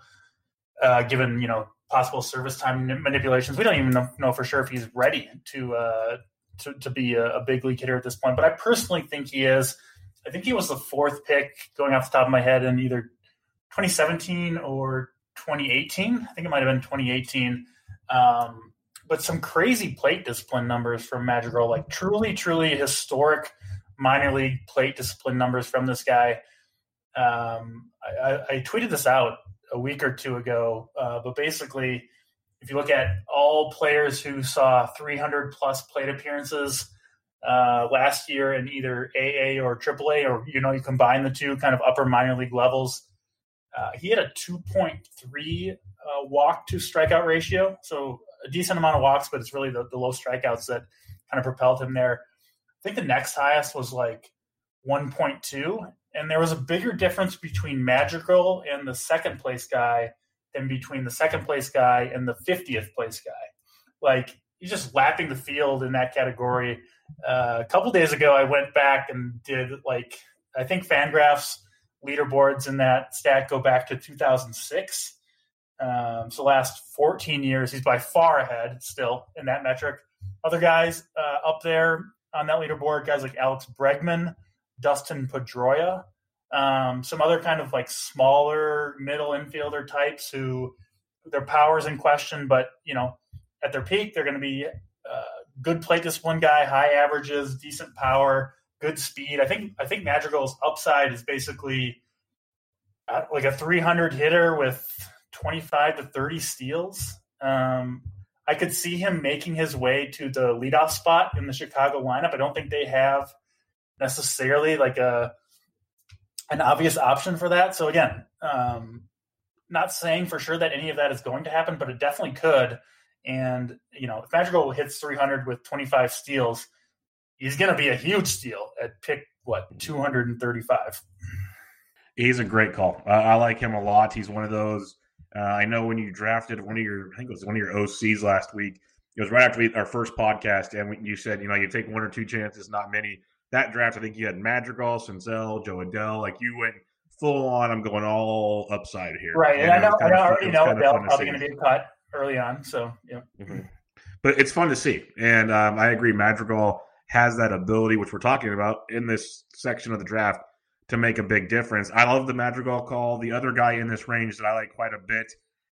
uh, given you know possible service time manipulations. We don't even know, know for sure if he's ready to uh, to, to be a, a, big league hitter at this point, but I personally think he is. I think he was the fourth pick going off the top of my head in either 2017 or 2018. I think it might have been 2018. Um, but some crazy plate discipline numbers from Madrigal, like truly, truly historic minor league plate discipline numbers from this guy. Um, I, I, tweeted this out a week or two ago, uh, but basically, if you look at all players who saw 300 plus plate appearances uh, last year in either AA or AAA, or you know, you combine the two kind of upper minor league levels, uh, he had a 2.3 uh, walk to strikeout ratio. So a decent amount of walks, but it's really the, the low strikeouts that kind of propelled him there. I think the next highest was like 1.2. And there was a bigger difference between Madrigal and the second place guy than between the second place guy and the 50th place guy. Like he's just lapping the field in that category. Uh, a couple days ago, I went back and did like I think Fangraphs leaderboards in that stat go back to 2006. Um, so last 14 years, he's by far ahead still in that metric. Other guys uh, up there on that leaderboard, guys like Alex Bregman, Dustin Pedroia, Um, some other kind of like smaller middle infielder types who their powers in question, but you know, at their peak, they're going to be uh, good plate discipline guy, high averages, decent power, good speed. I think I think Madrigal's upside is basically uh, like a 300 hitter with 25 to 30 steals. Um, I could see him making his way to the leadoff spot in the Chicago lineup. I don't think they have necessarily like a an obvious option for that. So again, um, not saying for sure that any of that is going to happen, but it definitely could. And you know, if Madrigal hits 300 with 25 steals, he's going to be a huge steal at pick what 235. He's a great call. I like him a lot. He's one of those. Uh, I know when you drafted one of your, I think it was one of your OCs last week. It was right after we, our first podcast, and you said, you know, you take one or two chances, not many. That draft, I think you had Madrigal, Senzel, Jo Adell. Like you went full on. I'm going all upside here. Right, and, and I know I already know Adell probably going to be cut early on. So yeah. Mm-hmm. But it's fun to see, and um, I agree. Madrigal has that ability, which we're talking about in this section of the draft, to make a big difference. I love the Madrigal call. The other guy in this range that I like quite a bit,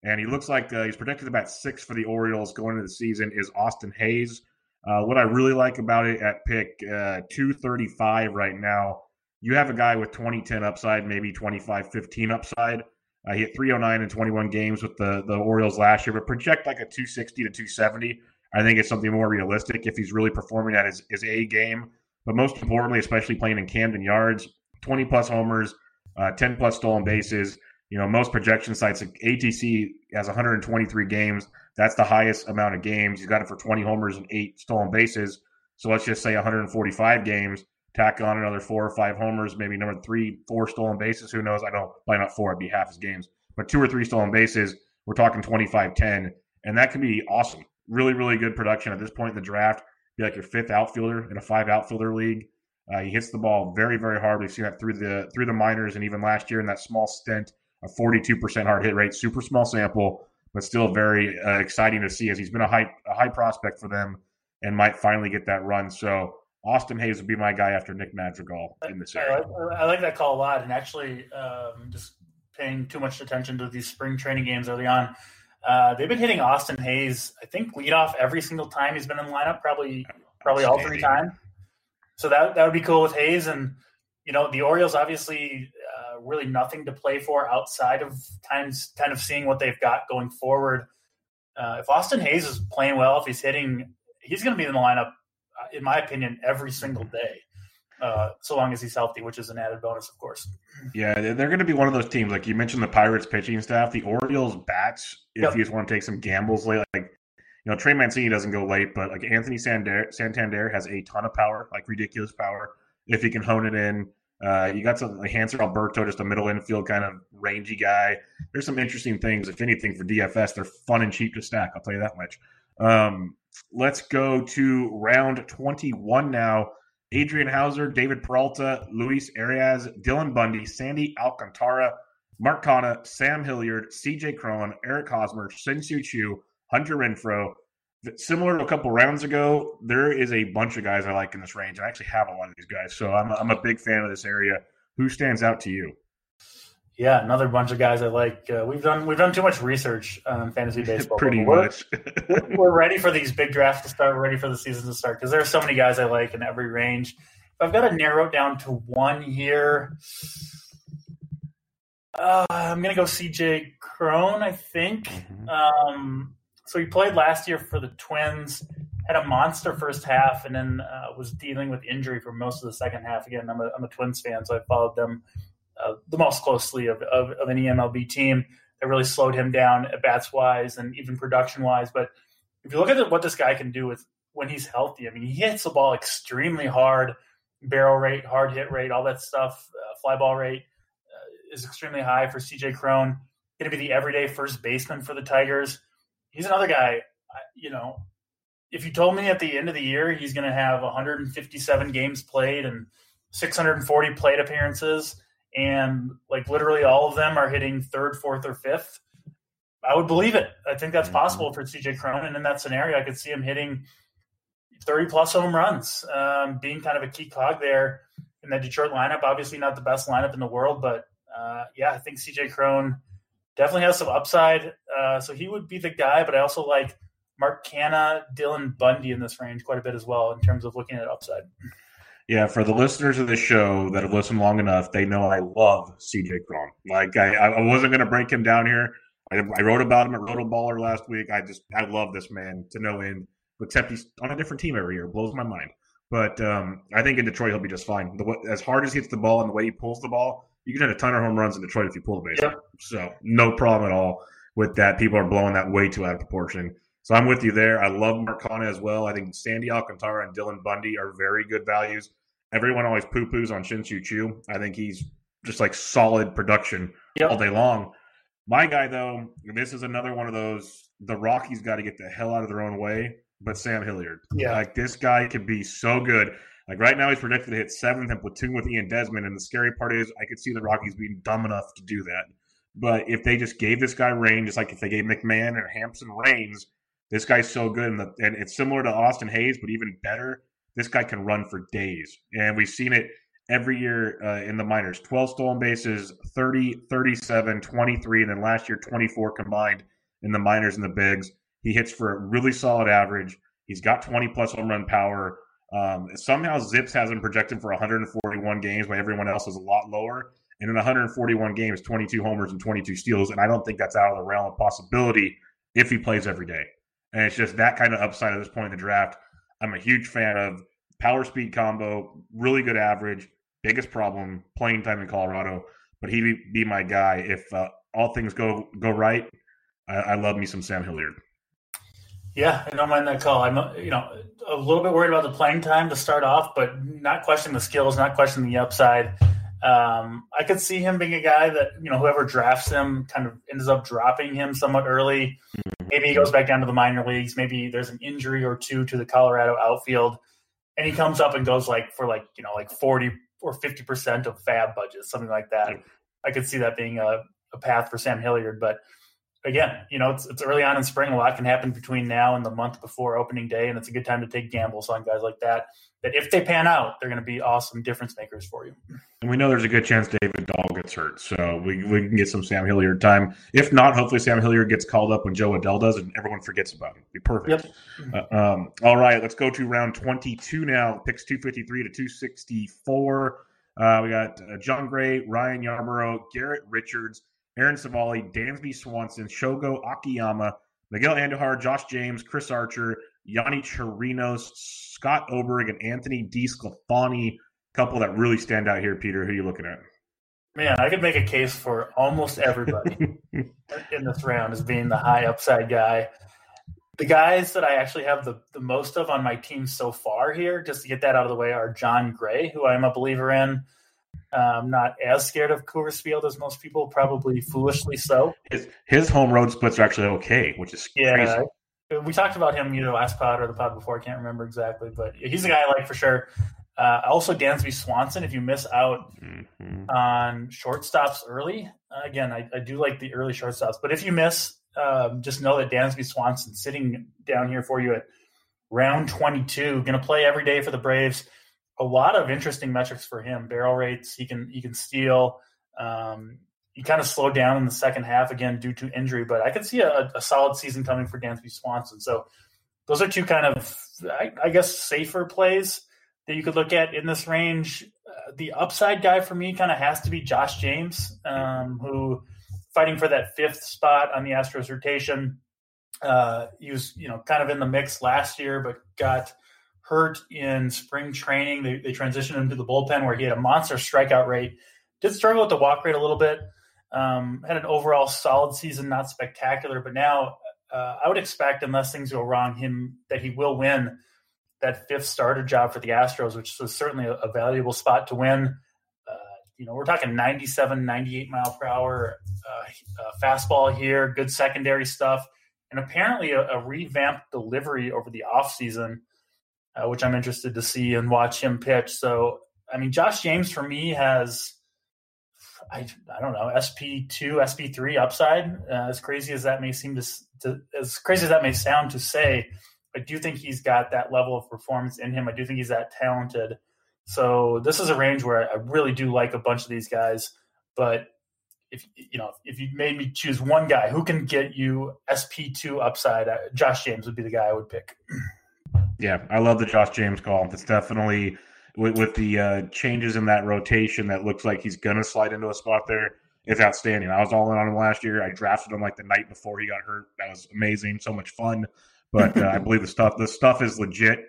and he looks like uh, he's projected about six for the Orioles going into the season, is Austin Hays. Uh, what I really like about it at pick uh, 235 right now, you have a guy with 2010 upside, maybe 25 15 upside. Uh, he hit 309 in 21 games with the, the Orioles last year, but project like a 260 to 270. I think it's something more realistic if he's really performing at his, his A game. But most importantly, especially playing in Camden Yards, 20 plus homers, uh, 10 plus stolen bases. You know, most projection sites, ATC has 123 games. That's the highest amount of games. He's got it for 20 homers and eight stolen bases. So let's just say 145 games. Tack on another four or five homers, maybe number three, four stolen bases. Who knows? I don't, probably not four, it'd be half his games. But two or three stolen bases, we're talking 25 10. And that can be awesome. Really, really good production at this point in the draft. Be like your fifth outfielder in a five outfielder league. Uh, he hits the ball very, very hard. We've seen that through the through the minors and even last year in that small stint, a 42% hard hit rate, super small sample, but still very uh, exciting to see as he's been a high a high prospect for them and might finally get that run. So Austin Hays would be my guy after Nick Madrigal in this area. I like, I like that call a lot, and actually, um, just paying too much attention to these spring training games early on. Uh, they've been hitting Austin Hays, I think, lead off every single time he's been in the lineup, probably probably all three times. So that that would be cool with Hays, and you know the Orioles obviously uh, really nothing to play for outside of times kind of seeing what they've got going forward. Uh, if Austin Hays is playing well, if he's hitting, he's going to be in the lineup, uh, in my opinion, every single day. Uh, so long as he's healthy, which is an added bonus, of course. Yeah, they're going to be one of those teams. Like you mentioned, the Pirates pitching staff, the Orioles bats. If yep. you just want to take some gambles, late, like you know, Trey Mancini doesn't go late, but like Anthony Santander, Santander has a ton of power, like ridiculous power. If he can hone it in, uh, you got some like Hanser Alberto, just a middle infield kind of rangy guy. There's some interesting things, if anything, for DFS. They're fun and cheap to stack. I'll tell you that much. Um, let's go to round 21 now. Adrian Houser, David Peralta, Luis Arraez, Dylan Bundy, Sandy Alcantara, Mark Canha, Sam Hilliard, CJ Cron, Eric Hosmer, Shin-Soo Choo, Hunter Renfroe. Similar to a couple rounds ago, there is a bunch of guys I like in this range. I actually have a lot of these guys, so I'm, I'm a big fan of this area. Who stands out to you? Yeah, another bunch of guys I like. Uh, we've done we've done too much research on fantasy baseball. Pretty much. we're, we're ready for these big drafts to start. We're ready for the season to start because there are so many guys I like in every range. If I've got to narrow it down to one year, uh, I'm gonna go CJ Cron. I think. Mm-hmm. Um, so he played last year for the Twins, had a monster first half, and then uh, was dealing with injury for most of the second half. Again, I'm a, I'm a Twins fan, so I followed them uh, the most closely of, of, of any MLB team. That really slowed him down at bats wise and even production wise. But if you look at what this guy can do with when he's healthy, I mean, he hits the ball extremely hard, barrel rate, hard hit rate, all that stuff, uh, fly ball rate uh, is extremely high for CJ Cron. Going to be the everyday first baseman for the Tigers he's another guy. You know, if you told me at the end of the year he's going to have 157 games played and 640 plate appearances, and like literally all of them are hitting third, fourth, or fifth, I would believe it. I think that's mm-hmm. possible for CJ Cronin in that scenario. I could see him hitting 30 plus home runs, um, being kind of a key cog there in that Detroit lineup. Obviously, not the best lineup in the world, but uh, yeah, I think CJ Cron definitely has some upside. Uh, so he would be the guy, but I also like Mark Canha, Dylan Bundy in this range quite a bit as well in terms of looking at upside. Yeah, for the listeners of the show that have listened long enough, they know I love CJ Cron. Like I, I wasn't going to break him down here. I, I, wrote about him at Rotoballer last week. I just I love this man to no end. Except he's on a different team every year. Blows my mind. But um, I think in Detroit he'll be just fine. The, as hard as he hits the ball and the way he pulls the ball, you can hit a ton of home runs in Detroit if you pull the base. Yep. So no problem at all with that. People are blowing that way too out of proportion. So I'm with you there. I love Mark Canha as well. I think Sandy Alcantara and Dylan Bundy are very good values. Everyone always poo poos on Shin-Soo Choo. I think he's just like solid production yep. all day long. My guy, though, this is another one of those. The Rockies got to get the hell out of their own way. But Sam Hilliard, yeah, like this guy could be so good. Like right now, he's projected to hit seventh and platoon with Ian Desmond. And the scary part is, I could see the Rockies being dumb enough to do that. But if they just gave this guy range, just like if they gave McMahon or Hampson range, this guy's so good, and, the, and it's similar to Austin Hays, but even better. This guy can run for days, and we've seen it every year uh, in the minors 12 stolen bases 30 37 23 and then last year 24 combined in the minors and the bigs he hits for a really solid average he's got 20 plus home run power um, somehow zips has him projected for 141 games while everyone else is a lot lower and in 141 games 22 homers and 22 steals and i don't think that's out of the realm of possibility if he plays every day and it's just that kind of upside at this point in the draft i'm a huge fan of power speed combo really good average biggest problem playing time in Colorado. But he'd be my guy if uh, all things go go right. I, I, love me some Sam Hilliard. Yeah, I don't mind that call. I'm you know a little bit worried about the playing time to start off, but not questioning the skills, not questioning the upside. Um, I could see him being a guy that you know whoever drafts him kind of ends up dropping him somewhat early. Mm-hmm. Maybe he goes back down to the minor leagues. Maybe there's an injury or two to the Colorado outfield, and he comes up and goes like for like you know like 40 or 50% of FAAB budgets, something like that. I could see that being a, a path for Sam Hilliard. But again, you know, it's, it's early on in spring. A lot can happen between now and the month before opening day, and it's a good time to take gambles on guys like that. That if they pan out, they're going to be awesome difference makers for you. And we know there's a good chance David Dahl gets hurt, so we, we can get some Sam Hilliard time. If not, hopefully Sam Hilliard gets called up when Jo Adell does, and everyone forgets about him. Be perfect. Yep. Uh, um, all right, let's go to round 22 now. Picks 253 to 264. Uh, we got uh, Jon Gray, Ryan Yarbrough, Garrett Richards, Aaron Civale, Dansby Swanson, Shogo Akiyama, Miguel Andujar, Josh James, Chris Archer, Yonny Chirinos, Scott Oberg, and Anthony DeSclafani. A couple that really stand out here, Peter. Who are you looking at? Man, I could make a case for almost everybody in this round as being the high upside guy. The guys that I actually have the, the most of on my team so far here, just to get that out of the way, are Jon Gray, who I'm a believer in. Um, not as scared of Coors Field as most people, probably foolishly so. His, his home road splits are actually okay, which is yeah. Crazy. We talked about him either last pod or the pod before. I can't remember exactly, but he's a guy I like for sure. Uh, also, Dansby Swanson. If you miss out mm-hmm. on shortstops early, again, I, I, do like the early shortstops. But if you miss, um, just know that Dansby Swanson sitting down here for you at round 22, going to play every day for the Braves. A lot of interesting metrics for him. Barrel rates, he can he can steal. Um, he kind of slowed down in the second half again due to injury, but I could see a, a solid season coming for Dansby Swanson. So those are two kind of, I, I guess, safer plays that you could look at in this range. Uh, the upside guy for me kind of has to be Josh James, um, who fighting for that fifth spot on the Astros rotation. Uh, he was, you know, kind of in the mix last year, but got hurt in spring training. They, they transitioned him to the bullpen where he had a monster strikeout rate. Did struggle with the walk rate a little bit. Um, had an overall solid season, not spectacular, but now uh, I would expect, unless things go wrong, him that he will win that fifth starter job for the Astros, which is certainly a, a valuable spot to win you know, we're talking 97, 98 mile per hour uh, uh, fastball here, good secondary stuff, and apparently a, a revamped delivery over the offseason, uh, which I'm interested to see and watch him pitch. So, I mean, Josh James for me has, I, I don't know, SP2, SP3 upside. Uh, as crazy as that may seem to, to, as crazy as that may sound to say, I do think he's got that level of performance in him. I do think he's that talented So this is a range where I really do like a bunch of these guys, but if you know if you made me choose one guy who can get you SP two upside, uh, Josh James would be the guy I would pick. Yeah, I love the Josh James call. It's definitely with, with the uh, changes in that rotation that looks like he's gonna slide into a spot there. It's outstanding. I was all in on him last year. I drafted him like the night before he got hurt. That was amazing, so much fun. But uh, I believe the stuff the stuff is legit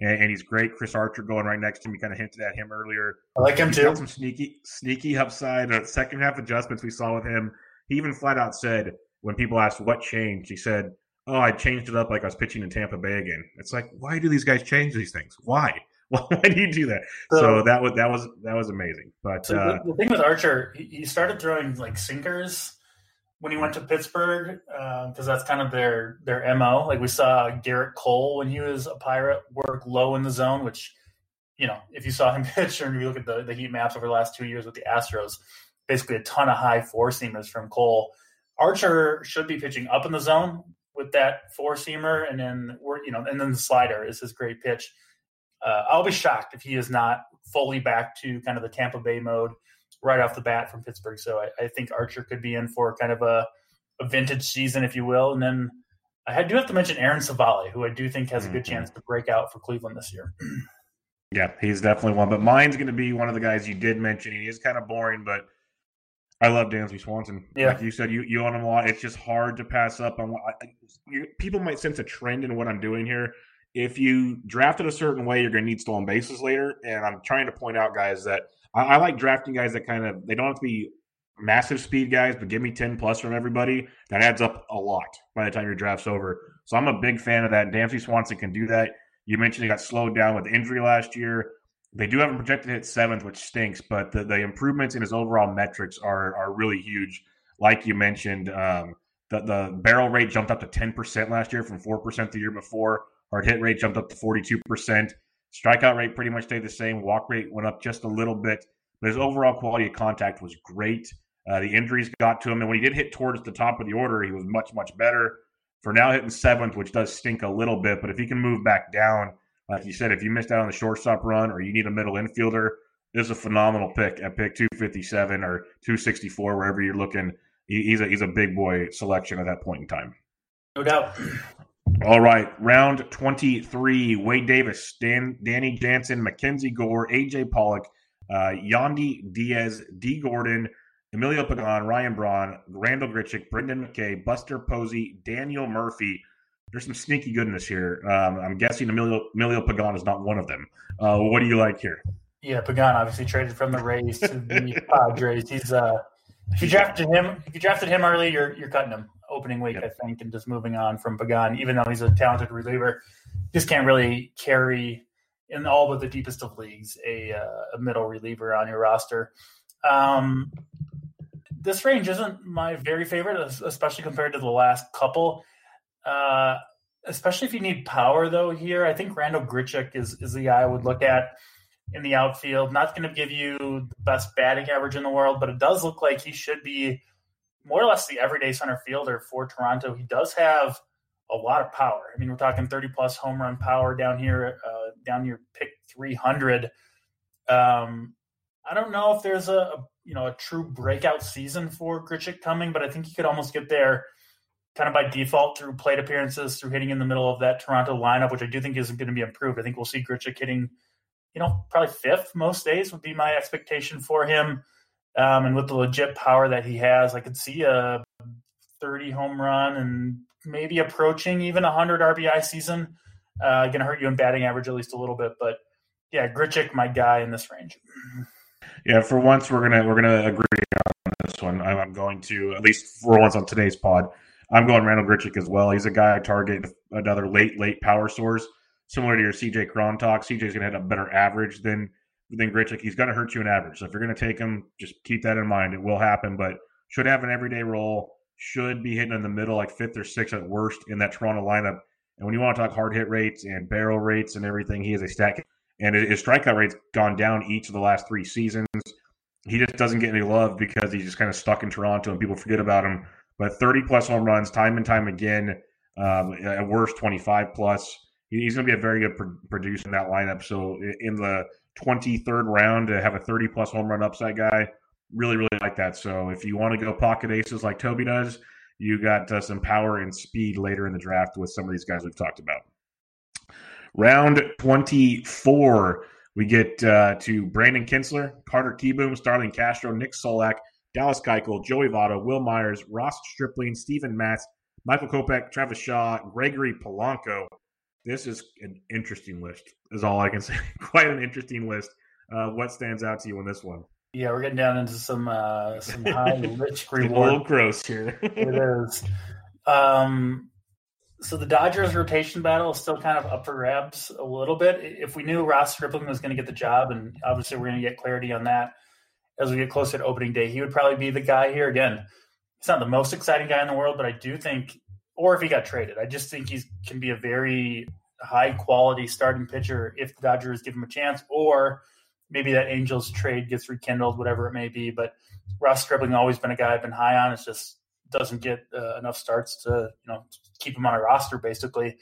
and, and, he's great. Chris Archer going right next to me, kind of hinted at him earlier. I like him he's too. some sneaky, sneaky upside. Uh, second half adjustments we saw with him. He even flat out said when people asked what changed, he said, "Oh, I changed it up like I was pitching in Tampa Bay again." It's like, why do these guys change these things? Why? Why do you do that? So, so that was that was that was amazing. But so uh, the, the, thing with Archer, he started throwing like sinkers when he went to Pittsburgh because uh, that's kind of their their mo. Like we saw Gerrit Cole when he was a Pirate work low in the zone, which you know if you saw him pitch or you look at the, the heat maps over the last two years with the Astros, basically a ton of high four seamers from Cole. Archer should be pitching up in the zone with that four seamer, and then we're you know, and then the slider is his great pitch. Uh, I'll be shocked if he is not fully back to kind of the Tampa Bay mode right off the bat from Pittsburgh. So I, I think Archer could be in for kind of a, a, vintage season, if you will. And then I do have to mention Aaron Civale, who I do think has a good mm-hmm. chance to break out for Cleveland this year. yeah, he's definitely one. But mine's going to be one of the guys you did mention. He is kind of boring, but I love Dansby Swanson. Yeah. Like you said, you, you own him a lot. It's just hard to pass up on what I, you, people might sense a trend in what I'm doing here. If you drafted a certain way, you're going to need stolen bases later. And I'm trying to point out, guys, that – I, I like drafting guys that kind of they don't have to be massive speed guys, but give me 10 plus from everybody. That adds up a lot by the time your draft's over. So I'm a big fan of that. Dansby Swanson can do that. You mentioned he got slowed down with injury last year. They do have him projected to hit seventh, which stinks, but the, the improvements in his overall metrics are are really huge. Like you mentioned, um, the, the barrel rate jumped up to 10% last year from 4% the year before. Hard hit rate jumped up to 42%. Strikeout rate pretty much stayed the same. Walk rate went up just a little bit, but his overall quality of contact was great. Uh, the injuries got to him, and when he did hit towards the top of the order, he was much, much better. For now, hitting seventh, which does stink a little bit, but if he can move back down, like you said, if you missed out on the shortstop run or you need a middle infielder, this is a phenomenal pick at pick 257 or 264, wherever you're looking. He's a, he's a big boy selection at that point in time. No doubt. All right, round 23. Wade Davis, Dan, Danny Jansen, Mackenzie Gore, AJ Pollock, uh, Yandy Diaz, Dee Gordon, Emilio Pagan, Ryan Braun, Randal Grichuk, Brendan McKay, Buster Posey, Daniel Murphy. There's some sneaky goodness here. Um, I'm guessing Emilio, Emilio Pagan is not one of them. Uh, what do you like here? Yeah, Pagan obviously traded from the Rays to the Padres. He's uh, if you drafted him, if you drafted him early, you're you're cutting him opening week, yep. I think, and just moving on from Pagan, even though he's a talented reliever, just can't really carry in all but the deepest of leagues a, uh, a middle reliever on your roster. Um, this range isn't my very favorite, especially compared to the last couple. Uh, especially if you need power, though. Here, I think Randall Grichuk is is the guy I would look at in the outfield. Not going to give you the best batting average in the world, but it does look like he should be more or less the everyday center fielder for Toronto. He does have a lot of power. I mean, we're talking 30 plus home run power down here, uh, down your pick 300. Um, I don't know if there's a, a, you know a true breakout season for Grichuk coming, but I think he could almost get there kind of by default through plate appearances, through hitting in the middle of that Toronto lineup, which I do think isn't going to be improved. I think we'll see Grichuk hitting, you know, probably fifth most days would be my expectation for him. Um, and with the legit power that he has, I could see a 30 home run and maybe approaching even a 100 RBI season. Uh, going to hurt you in batting average at least a little bit, but yeah, Grichuk, my guy in this range. Yeah, for once we're gonna we're gonna agree on this one. I'm going to at least for once on today's pod. I'm going Randal Grichuk as well. He's a guy I target another late late power source, similar to your CJ Cron talk. CJ's gonna have a better average than than Grichuk. He's going to hurt you in average. So if you're going to take him, just keep that in mind. It will happen, but should have an everyday role. Should be hitting in the middle, like fifth or sixth at worst in that Toronto lineup. And when you want to talk hard hit rates and barrel rates and everything, he is a stack. And his strikeout rate's gone down each of the last three seasons. He just doesn't get any love because he's just kind of stuck in Toronto and people forget about him. But 30 plus home runs, time and time again, um, at worst 25 plus. He's going to be a very good producer in that lineup. So in the 23rd round to have a 30 plus home run upside guy. Really, really like that. So if you want to go pocket aces like Toby does, you got uh, some power and speed later in the draft with some of these guys we've talked about. Round 24, we get uh, to Brandon Kintzler, Carter Kieboom, Starlin Castro, Nick Solak, Dallas Keuchel, Joey Votto, Wil Myers, Ross Stripling, Steven Matz, Michael Kopech, Travis Shaw, Gregory Polanco. This is an interesting list, is all I can say. Quite an interesting list. Uh, what stands out to you in this one? Yeah, we're getting down into some uh, some high rich reward. a little gross here. it is. Um, so the Dodgers rotation battle is still kind of up for grabs a little bit. If we knew Ross Stripling was going to get the job, and obviously we're going to get clarity on that as we get closer to opening day, he would probably be the guy here. Again, he's not the most exciting guy in the world, but I do think, or if he got traded, I just think he can be a very high quality starting pitcher if the Dodgers give him a chance, or maybe that Angels trade gets rekindled, whatever it may be. But Ross Stripling always been a guy I've been high on. It's just doesn't get uh, enough starts to you know keep him on a roster basically.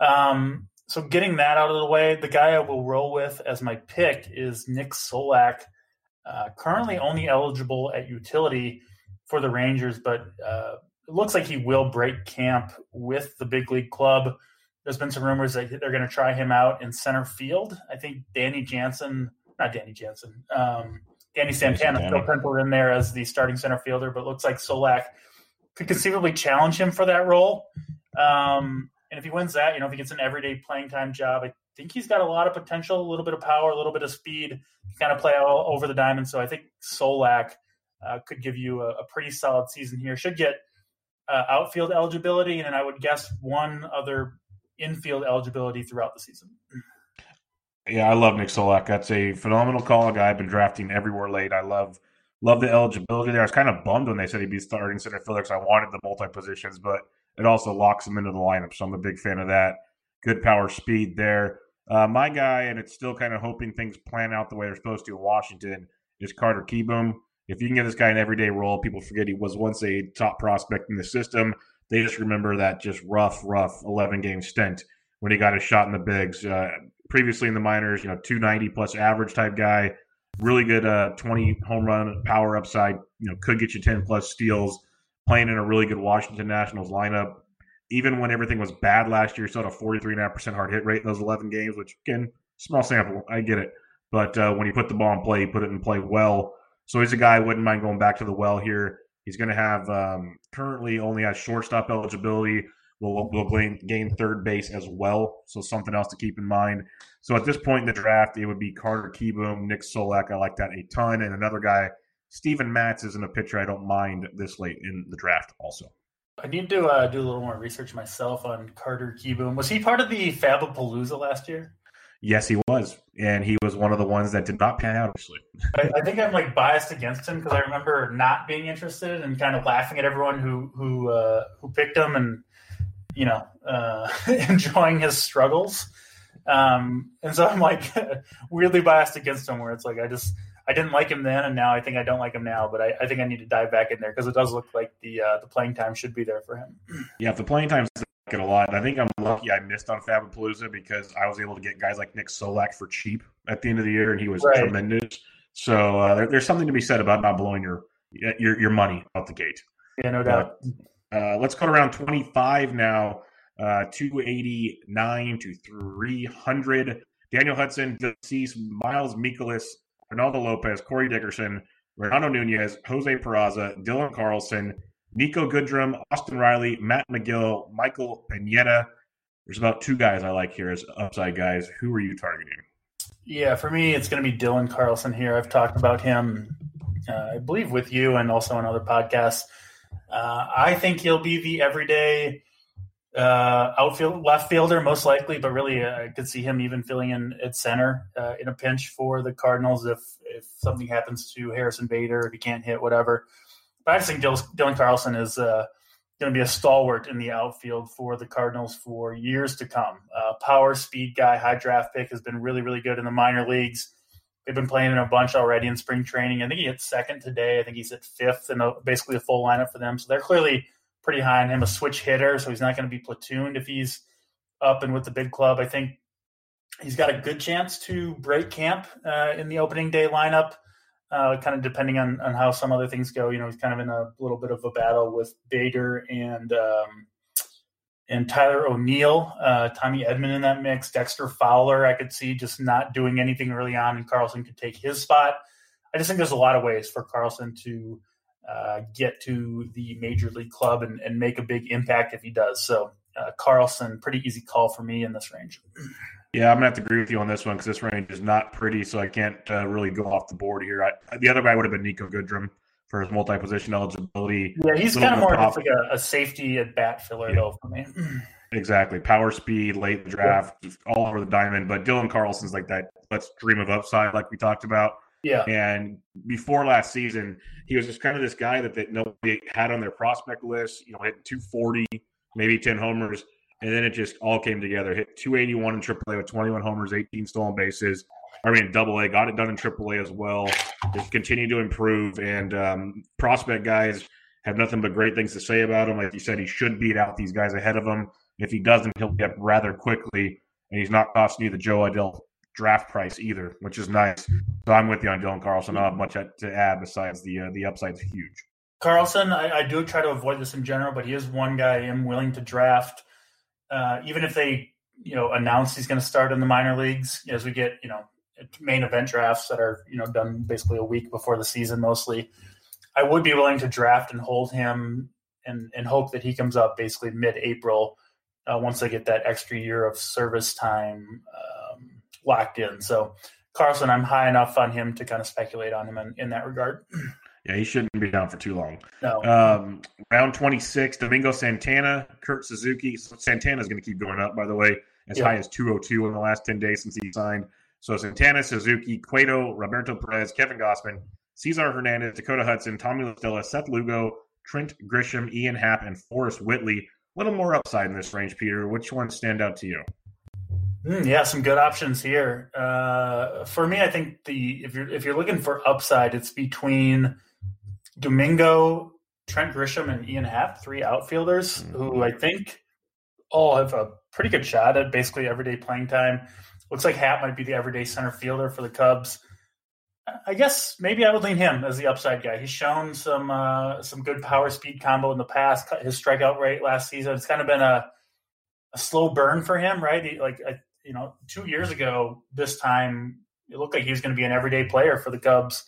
Um, so getting that out of the way, the guy I will roll with as my pick is Nick Solak, uh, currently only eligible at utility for the Rangers, but uh, it looks like he will break camp with the big league club. There's been some rumors that they're going to try him out in center field. I think Danny Jansen, not Danny Jansen, um, Danny Santana still penciled in there as the starting center fielder, but looks like Solak – could conceivably challenge him for that role. Um, and if he wins that, you know, if he gets an everyday playing time job, I think he's got a lot of potential, a little bit of power, a little bit of speed, kind of play all over the diamond. So I think Solak uh, could give you a, a, pretty solid season here. Should get uh, outfield eligibility, and then I would guess one other infield eligibility throughout the season. Yeah, I love Nick Solak. That's a phenomenal call. A guy I've been drafting everywhere late. I love love the eligibility there. I was kind of bummed when they said he'd be starting center fielder because I wanted the multi positions, but it also locks him into the lineup. So I'm a big fan of that. Good power speed there. Uh, my guy, and it's still kind of hoping things plan out the way they're supposed to in Washington, is Carter Kieboom. If you can get this guy an everyday role, people forget he was once a top prospect in the system. They just remember that just rough, rough 11 game stint when he got a shot in the bigs. Uh, previously in the minors, you know, 290 plus average type guy really good uh, 20 home run power upside. You know, could get you 10 plus steals. Playing in a really good Washington Nationals lineup. Even when everything was bad last year, still had a 43.5% hard hit rate in those 11 games, which again, small sample. I get it. But uh, when you put the ball in play, you put it in play well. So he's a guy I wouldn't mind going back to the well here. He's going to have um, currently only has shortstop eligibility will will gain, gain third base as well. So something else to keep in mind. So at this point in the draft, it would be Carter Kieboom, Nick Solak. I like that a ton, and another guy, Steven Matz, isn't a pitcher I don't mind this late in the draft. Also, I need to uh, do a little more research myself on Carter Kieboom. Was he part of the Fabapalooza last year? Yes, he was, and he was one of the ones that did not pan out. Actually, I, I think I'm like biased against him because I remember not being interested and kind of laughing at everyone who who uh, who picked him and you know, uh, enjoying his struggles. Um, and so I'm like weirdly biased against him, where it's like I just I didn't like him then, and now I think I don't like him now. But I, I think I need to dive back in there because it does look like the uh, the playing time should be there for him. Yeah, the playing time's it a lot. I think I'm lucky I missed on Fabapalooza because I was able to get guys like Nick Solak for cheap at the end of the year, and he was right. tremendous. So uh, there, there's something to be said about not blowing your your your money out the gate. Yeah, no doubt. Uh, let's go to round 25 now. Uh, 289 to 300. Daniel Hudson, deceased, Miles Mikolas, Reynaldo Lopez, Corey Dickerson, Renato Nunez, Jose Peraza, Dylan Carlson, Niko Goodrum, Austin Riley, Matt Magill, Michael Pineda. There's about two guys I like here as upside guys. Who are you targeting? Yeah, for me, it's going to be Dylan Carlson here. I've talked about him, uh, I believe, with you and also on other podcasts. Uh, I think he'll be the everyday uh, outfield left fielder most likely, but really uh, I could see him even filling in at center uh, in a pinch for the Cardinals if if something happens to Harrison Bader if he can't hit whatever. But I just think Dylan Carlson is uh, going to be a stalwart in the outfield for the Cardinals for years to come. Uh, power, speed guy, high draft pick has been really really good in the minor leagues. They've been playing in a bunch already in spring training. I think he hit second today. I think he's at fifth and basically a full lineup for them. So they're clearly pretty high on him, a switch hitter. So he's not going to be platooned if he's up and with the big club. I think he's got a good chance to break camp uh, in the opening day lineup. Uh, kind of depending on, on how some other things go, you know, he's kind of in a little bit of a battle with Bader and um, and Tyler O'Neill, uh, Tommy Edman in that mix, Dexter Fowler. I could see just not doing anything early on, and Carlson could take his spot. I just think there's a lot of ways for Carlson to uh, get to the major league club and, and, make a big impact if he does. So uh, Carlson, pretty easy call for me in this range. Yeah, I'm gonna have to agree with you on this one because this range is not pretty, so I can't uh, really go off the board here. I, the other guy would have been Niko Goodrum for his multi-position eligibility. Yeah, he's kind of more just like a, a, safety at bat filler yeah. though for me. Exactly, power speed, late draft, yeah. all over the diamond. But Dylan Carlson's like that. Let's dream of upside, like we talked about. Yeah. And before last season, he was just kind of this guy that, that nobody had on their prospect list. You know, hit 240, maybe 10 homers, and then it just all came together. Hit 281 in AAA with 21 homers, 18 stolen bases. I mean, double A, got it done in triple A as well. Just continue to improve. And um, prospect guys have nothing but great things to say about him. Like you said, he should beat out these guys ahead of him. If he doesn't, he'll get rather quickly. And he's not costing you the Jo Adell draft price either, which is nice. So I'm with you on Dylan Carlson. I don't have much to add besides the uh, the upside's huge. Carlson, I, I, do try to avoid this in general, but he is one guy I am willing to draft, uh, even if they you know announce he's going to start in the minor leagues as we get you know main event drafts that are you know done basically a week before the season mostly. I would be willing to draft and hold him and and hope that he comes up basically mid-April uh, once they get that extra year of service time um, locked in. So Carlson, I'm high enough on him to kind of speculate on him in, in that regard. Yeah, he shouldn't be down for too long. No. Um, round 26, Domingo Santana, Kurt Suzuki. Santana is going to keep going up, by the way, as yeah. high as 202 in the last 10 days since he signed. So Santana, Suzuki, Cueto, Roberto Perez, Kevin Gausman, Cesar Hernandez, Dakota Hudson, Tommy La Stella, Seth Lugo, Trent Grisham, Ian Happ, and Forrest Whitley. A little more upside in this range, Peter. Which ones stand out to you? Mm, yeah, some good options here. Uh, for me, I think the if you're if you're looking for upside, it's between Domingo, Trent Grisham, and Ian Happ, three outfielders mm-hmm. who I think all have a pretty good shot at basically everyday playing time. Looks like Happ might be the everyday center fielder for the Cubs. I guess maybe I would lean him as the upside guy. He's shown some uh, some good power speed combo in the past. His strikeout rate last season it's kind of been a a slow burn for him, right? He, like you know, two years ago this time it looked like he was going to be an everyday player for the Cubs.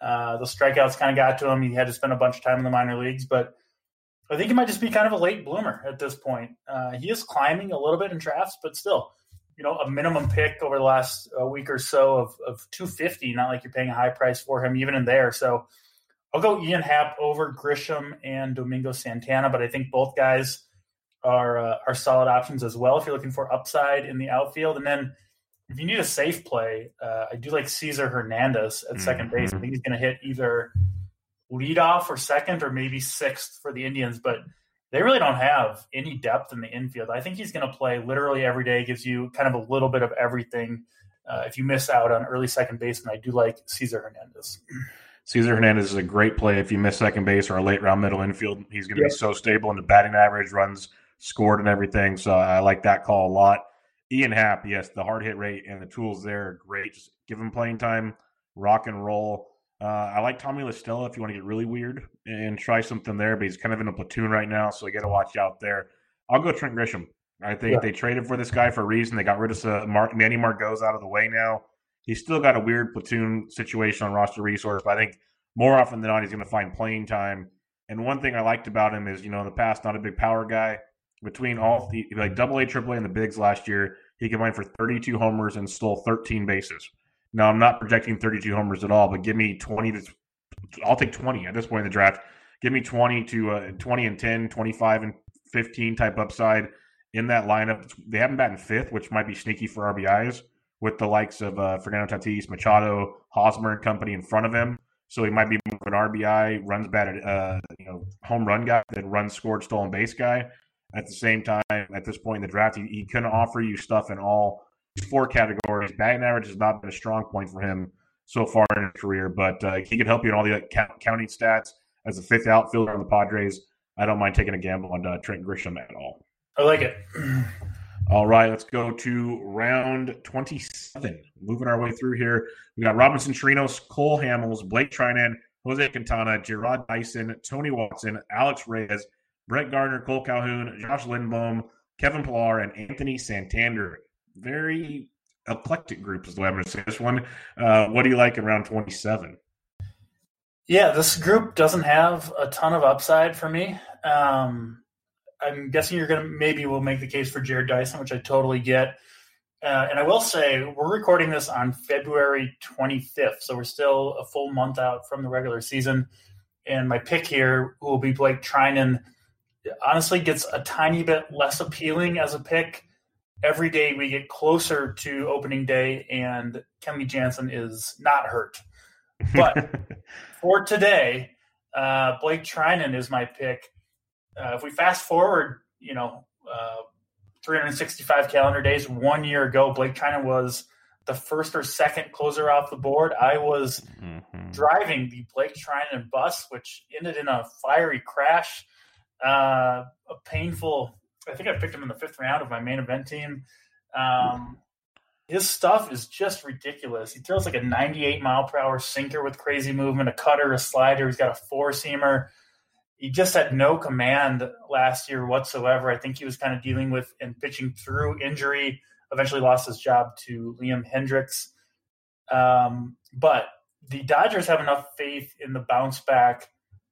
Uh, the strikeouts kind of got to him. He had to spend a bunch of time in the minor leagues, but I think he might just be kind of a late bloomer at this point. Uh, he is climbing a little bit in drafts, but still, you know, a minimum pick over the last uh, week or so of, of 250, not like you're paying a high price for him even in there. So I'll go Ian Happ over Grisham and Domingo Santana, but I think both guys are uh, are solid options as well if you're looking for upside in the outfield. And then if you need a safe play, uh, I do like Cesar Hernandez at 2nd mm-hmm. base. I think he's going to hit either leadoff or second or maybe sixth for the Indians, but – they really don't have any depth in the infield. I think he's going to play literally every day, gives you kind of a little bit of everything. Uh, if you miss out on early second baseman, I do like Cesar Hernandez. Cesar Hernandez is a great play if you miss second base or a late round middle infield. He's going to yep. be so stable in the batting average, runs scored, and everything. So I like that call a lot. Ian Happ, yes, the hard hit rate and the tools there are great. Just give him playing time, rock and roll. Uh, I like Tommy La Stella if you want to get really weird and try something there, but he's kind of in a platoon right now, so you got to watch out there. I'll go Trent Grisham. I think yeah. they traded for this guy for a reason. They got rid of uh, Mark, Manny Margot's out of the way now. He's still got a weird platoon situation on roster resource, but I think more often than not, he's going to find playing time. And one thing I liked about him is, you know, in the past, not a big power guy. Between all the like double A, triple A, and the bigs last year, he combined for 32 homers and stole 13 bases. Now I'm not projecting 32 homers at all, but give me 20 to I'll take 20 at this point in the draft. Give me 20 to uh, 20 and 10, 25 and 15 type upside in that lineup. They haven't batted fifth, which might be sneaky for RBIs with the likes of uh, Fernando Tatis, Machado, Hosmer and company in front of him. So he might be an RBI, runs batted, uh, you know, home run guy, then runs scored, stolen base guy. At the same time, at this point in the draft, he, he couldn't offer you stuff in all four categories. Batting average has not been a strong point for him so far in his career, but uh, he could help you in all the like, counting stats as a fifth outfielder on the Padres. I don't mind taking a gamble on uh, Trent Grisham at all. I like it. All right, let's go to round 27. Moving our way through here. We got Robinson Chirinos, Cole Hamels, Blake Treinen, Jose Quintana, Jarrod Dyson, Tony Watson, Alex Reyes, Brett Gardner, Cole Calhoun, Josh Lindblom, Kevin Pillar, and Anthony Santander. Very eclectic group is the way I'm going to say this one. Uh, what do you like in round 27? Yeah, this group doesn't have a ton of upside for me. Um, I'm guessing you're going to maybe we'll make the case for Jarrod Dyson, which I totally get. Uh, and I will say we're recording this on February 25th, so we're still a full month out from the regular season. And my pick here will be Blake Treinen. Honestly, gets a tiny bit less appealing as a pick every day we get closer to opening day, and Kenley Jansen is not hurt. But for today, uh, Blake Treinen is my pick. Uh, if we fast forward, you know, uh, 365 calendar days, one year ago, Blake Treinen was the first or second closer off the board. I was mm-hmm. driving the Blake Treinen bus, which ended in a fiery crash, uh, a painful. I think I picked him in the fifth round of my main event team. Um, his stuff is just ridiculous. He throws like a 98 mile per hour sinker with crazy movement, a cutter, a slider. He's got a four seamer. He just had no command last year whatsoever. I think he was kind of dealing with and pitching through injury. Eventually lost his job to Liam Hendriks. Um, but the Dodgers have enough faith in the bounce back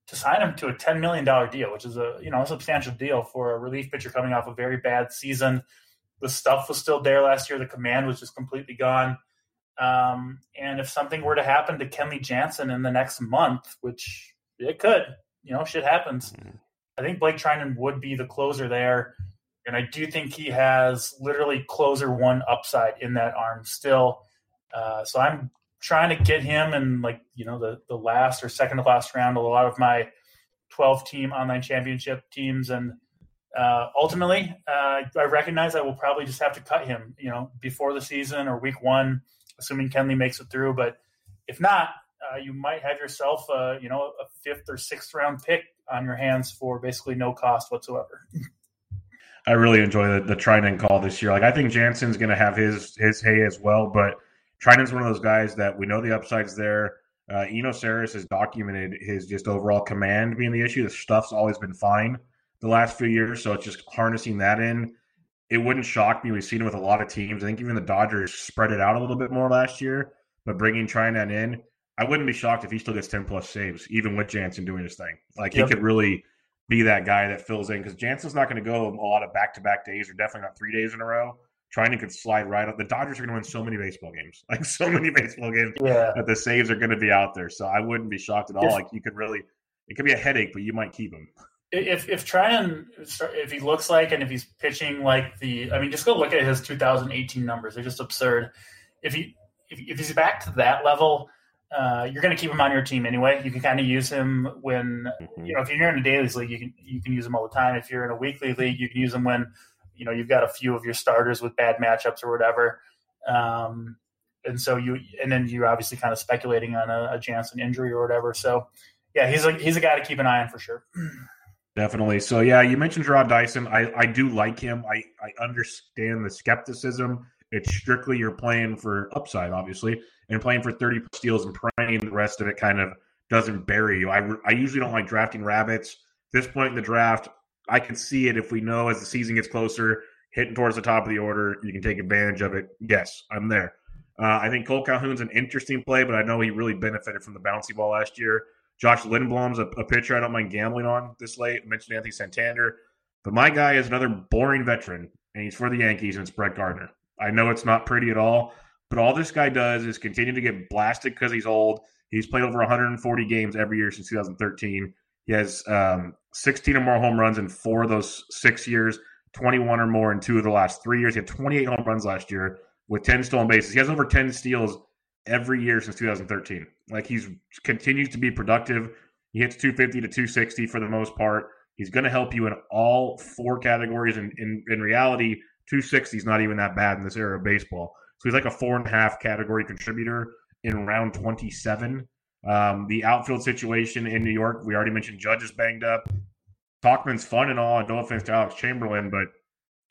to sign him to a $10 million deal, which is a you know a substantial deal for a relief pitcher coming off a very bad season. The stuff was still there last year. The command was just completely gone. Um, and if something were to happen to Kenley Jansen in the next month, which it could, you know, shit happens. Mm-hmm. I think Blake Treinen would be the closer there. And I do think he has literally closer one upside in that arm still. Uh, so I'm trying to get him in like, you know, the, the last or second to last round of a lot of my 12 team online championship teams. And uh, ultimately, uh, I recognize I will probably just have to cut him, you know, before the season or week one, assuming Kenley makes it through. But if not, uh, you might have yourself, uh, you know, a fifth or sixth round pick on your hands for basically no cost whatsoever. I really enjoy the, the Treinen call this year. Like I think Jansen's going to have his his hay as well, but Treinen's one of those guys that we know the upside's there. Uh, Eno has documented his just overall command being the issue. The stuff's always been fine the last few years. So it's just harnessing that in. It wouldn't shock me. We've seen it with a lot of teams. I think even the Dodgers spread it out a little bit more last year, but bringing Treinen in, I wouldn't be shocked if he still gets 10 plus saves, even with Jansen doing his thing. Like yep. he could really be that guy that fills in because Jansen's not going to go a lot of back to back days or definitely not three days in a row. Treinen could slide right up. The Dodgers are going to win so many baseball games, like so many baseball games yeah. that the saves are going to be out there. So I wouldn't be shocked at all. Like you could really, it could be a headache, but you might keep him if if Treinen if he looks like and if he's pitching like the I mean just go look at his 2018 numbers they're just absurd if he if, if he's back to that level uh, you're going to keep him on your team anyway you can kind of use him when mm-hmm. you know if you're in a daily league you can you can use him all the time if you're in a weekly league you can use him when you know you've got a few of your starters with bad matchups or whatever um, and so you and then you're obviously kind of speculating on a, a Jansen injury or whatever so yeah he's a he's a guy to keep an eye on for sure Definitely. So yeah, you mentioned Jarrod Dyson. I, I do like him. I, I understand the skepticism. It's strictly you're playing for upside, obviously, and playing for 30 steals and praying the rest of it kind of doesn't bury you. I, I usually don't like drafting rabbits. This point in the draft, I can see it if we know as the season gets closer, hitting towards the top of the order, you can take advantage of it. Yes, I'm there. Uh, I think Kole Calhoun's an interesting play, but I know he really benefited from the bouncy ball last year. Josh Lindblom's a, a pitcher I don't mind gambling on this late. I mentioned Anthony Santander. But my guy is another boring veteran, and he's for the Yankees, and it's Brett Gardner. I know it's not pretty at all, but all this guy does is continue to get blasted because he's old. He's played over 140 games every year since 2013. He has um, 16 or more home runs in four of those six years, 21 or more in two of the last three years. He had 28 home runs last year with 10 stolen bases. He has over 10 steals every year since 2013. Like he's continues to be productive. He hits 250 to 260 for the most part. He's going to help you in all four categories. And in, in reality, 260 is not even that bad in this era of baseball. So he's like a four and a half category contributor in round 27. Um, the outfield situation in New York, we already mentioned Judge is banged up. Tauchman's fun and all, no offense to Alex Chamberlain, but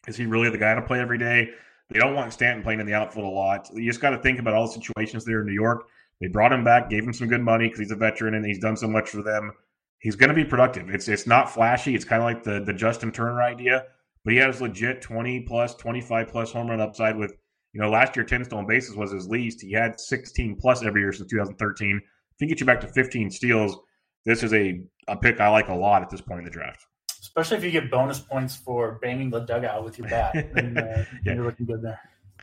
Is he really the guy to play every day? They don't want Stanton playing in the outfield a lot. You just got to think about all the situations there in New York. They brought him back, gave him some good money because he's a veteran and he's done so much for them. He's going to be productive. It's it's not flashy. It's kind of like the the Justin Turner idea, but he has legit twenty plus, twenty five plus home run upside. With you know last year ten stolen bases was his least. He had sixteen plus every year since 2013. If he gets you back to 15 steals, this is a a pick I like a lot at this point in the draft especially if you get bonus points for banging the dugout with your bat. then, uh, yeah. You're looking good there.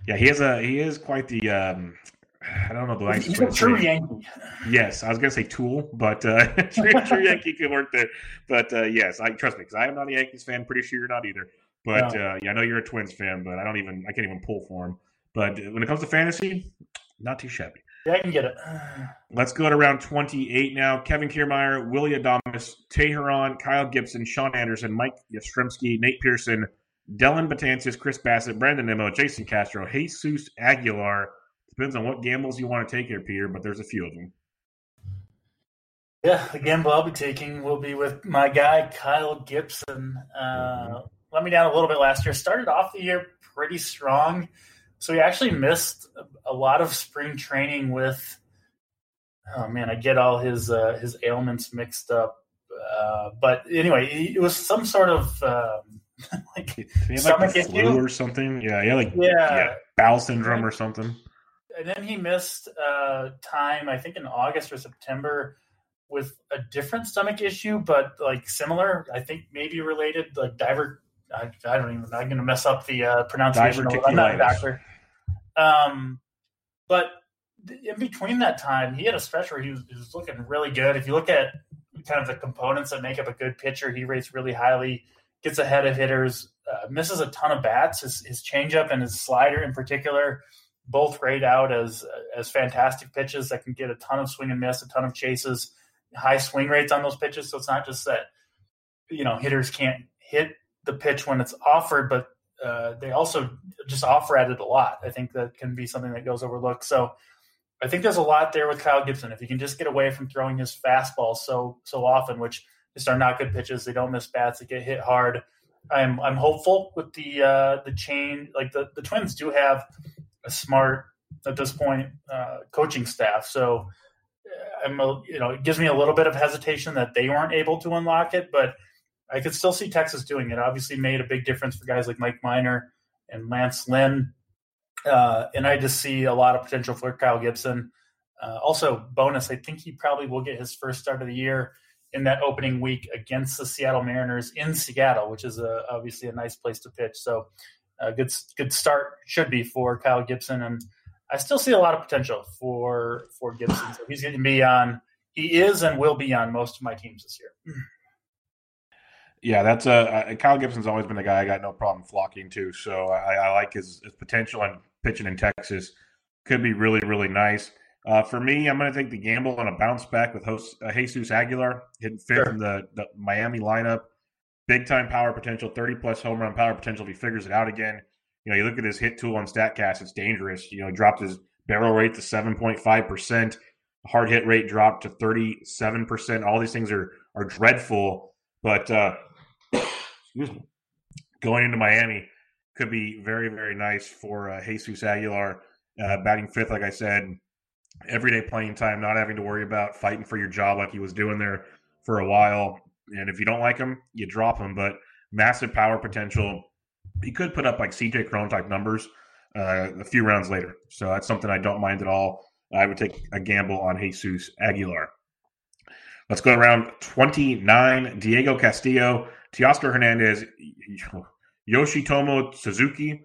Yeah, he has a he is quite the um, I don't know the nicest He's a true say. Yankee. Yes, I was going to say tool, but uh, true, true Yankee could work there. But uh, yes, I trust me because I am not a Yankees fan. Pretty sure you're not either. But no. uh, yeah, I know you're a Twins fan, but I don't even I can't even pull for him. But when it comes to fantasy, not too shabby. Yeah, I can get it. Let's go to round 28 now. Kevin Kiermaier, Willy Adames, Teheran, Kyle Gibson, Sean Anderson, Mike Yastrzemski, Nate Pearson, Dellin Betances, Chris Bassitt, Brandon Nimmo, Jason Castro, Jesus Aguilar. Depends on what gambles you want to take here, Peter, but there's a few of them. Yeah, the gamble I'll be taking will be with my guy, Kyle Gibson. Uh, mm-hmm. Let me down a little bit last year. Started off the year pretty strong so he actually missed a lot of spring training with. Oh man, I get all his uh, his ailments mixed up. Uh, but anyway, it was some sort of um, like stomach like flu or something. Yeah, yeah, like yeah, yeah bowel syndrome or something. And then he missed uh, time, I think in August or September, with a different stomach issue, but like similar. I think maybe related, like diver. I, I don't even. I'm going to mess up the uh, pronunciation. I'm not a doctor. Um, but in between that time, he had a stretch where he was, he was, looking really good. If you look at kind of the components that make up a good pitcher, he rates really highly, gets ahead of hitters, uh, misses a ton of bats. His, his changeup and his slider in particular both rate out as as fantastic pitches that can get a ton of swing and miss, a ton of chases, high swing rates on those pitches. So it's not just that you know hitters can't hit the pitch when it's offered, but uh, they also just offer at it a lot. I think that can be something that goes overlooked. So I think there's a lot there with Kyle Gibson. If he can just get away from throwing his fastball so so often, which just are not good pitches, they don't miss bats, they get hit hard. I'm I'm hopeful with the uh, the chain. Like the, the Twins do have a smart at this point uh, coaching staff, so uh, I'm a, you know it gives me a little bit of hesitation that they weren't able to unlock it, but I could still see Texas doing it. Obviously, made a big difference for guys like Mike Minor and Lance Lynn. Uh, and I just see a lot of potential for Kyle Gibson. Uh, also, bonus, I think he probably will get his first start of the year in that opening week against the Seattle Mariners in Seattle, which is a, obviously a nice place to pitch. So, a good good start should be for Kyle Gibson, and I still see a lot of potential for for Gibson. So he's going to be on. He is and will be on most of my teams this year. Yeah, that's a uh, Kyle Gibson's always been a guy I got no problem flocking to. So I, I like his, his, potential and pitching in Texas could be really really nice. Uh, for me, I'm going to take the gamble on a bounce back with host, uh, Jesus Aguilar hitting fifth sure. in the, the Miami lineup. Big time power potential, 30 plus home run power potential if he figures it out again. You know, you look at his hit tool on Statcast, it's dangerous. You know, dropped his barrel rate to 7.5 percent. Hard hit rate dropped to 37 percent. All these things are are dreadful. But uh, excuse me, going into Miami could be very, very nice for uh, Jesus Aguilar, uh, batting fifth, like I said, everyday playing time, not having to worry about fighting for your job like he was doing there for a while. And if you don't like him, you drop him. But massive power potential. He could put up like CJ Cron type numbers uh, a few rounds later. So that's something I don't mind at all. I would take a gamble on Jesus Aguilar. Let's go around 29. Diego Castillo Teoscar Hernandez, Yoshitomo Suzuki,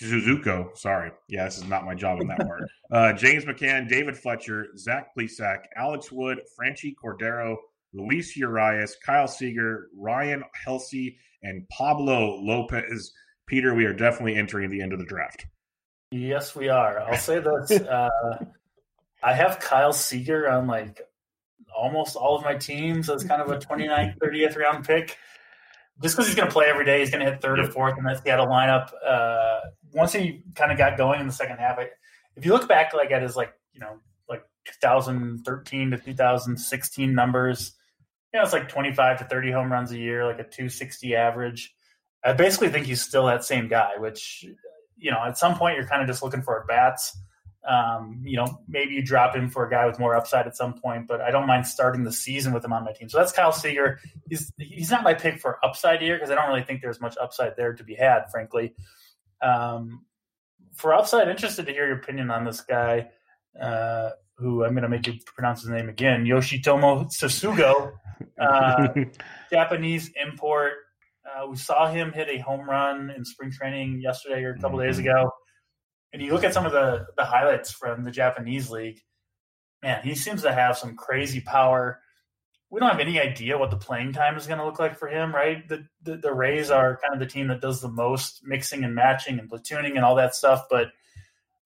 Suzuko, sorry. Yeah, this is not my job in that word. Uh, James McCann, David Fletcher, Zach Plesac, Alex Wood, Franchy Cordero, Luis Urias, Kyle Seager, Ryan Helsley, and Pablo Lopez. Peter, we are definitely entering the end of the draft. Yes, we are. I'll say that uh, I have Kyle Seager on like almost all of my teams as kind of a 29th, 30th round pick just because he's going to play every day, he's going to hit third or fourth in that Seattle lineup. Uh, once he kind of got going in the second half, I, if you look back like at his like you know like 2013 to 2016 numbers, you know it's like 25 to 30 home runs a year, like a 260 average. I basically think he's still that same guy. Which you know, at some point you're kind of just looking for at bats. Um, you know, maybe you drop him for a guy with more upside at some point, but I don't mind starting the season with him on my team. So that's Kyle Seager. He's he's not my pick for upside here because I don't really think there's much upside there to be had, frankly. Um, for upside, interested to hear your opinion on this guy, uh, who I'm going to make you pronounce his name again, Yoshitomo Tsutsugo, uh, Japanese import. Uh, we saw him hit a home run in spring training yesterday or a couple mm-hmm. days ago and you look at some of the the highlights from the Japanese league, man, he seems to have some crazy power. We don't have any idea what the playing time is going to look like for him, right? The, the, the Rays are kind of the team that does the most mixing and matching and platooning and all that stuff. But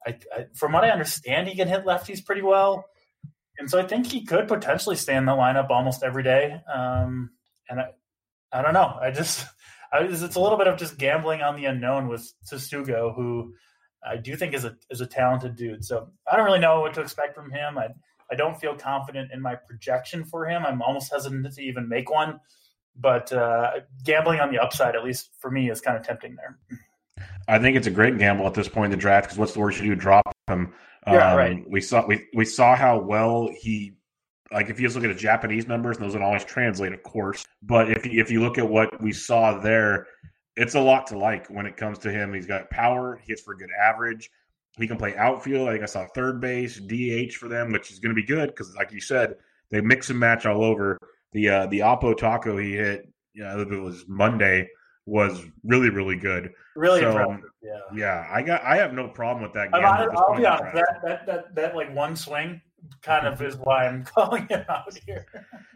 I, I, from what I understand, he can hit lefties pretty well, and so I think he could potentially stay in the lineup almost every day. Um, and I, I don't know. I just I, it's a little bit of just gambling on the unknown with Tsutsugo, who I do think is a is a talented dude. So I don't really know what to expect from him. I I don't feel confident in my projection for him. I'm almost hesitant to even make one. But uh, gambling on the upside, at least for me, is kind of tempting there. I think it's a great gamble at this point in the draft because what's the worst you do? Drop him. Yeah, um, right. We saw we we saw how well he like if you just look at the Japanese numbers, those don't always translate, of course. But if you, if you look at what we saw there, it's a lot to like when it comes to him. He's got power. He hits for a good average. He can play outfield. I think I saw third base, DH for them, which is going to be good because, like you said, they mix and match all over. The uh, the Oppo Taco he hit, you know, it was Monday, was really really good. Really so, impressive. Yeah, yeah. I got I have no problem with that. I'll, I'll be honest. That, that that that like one swing kind of is why I'm calling him out here.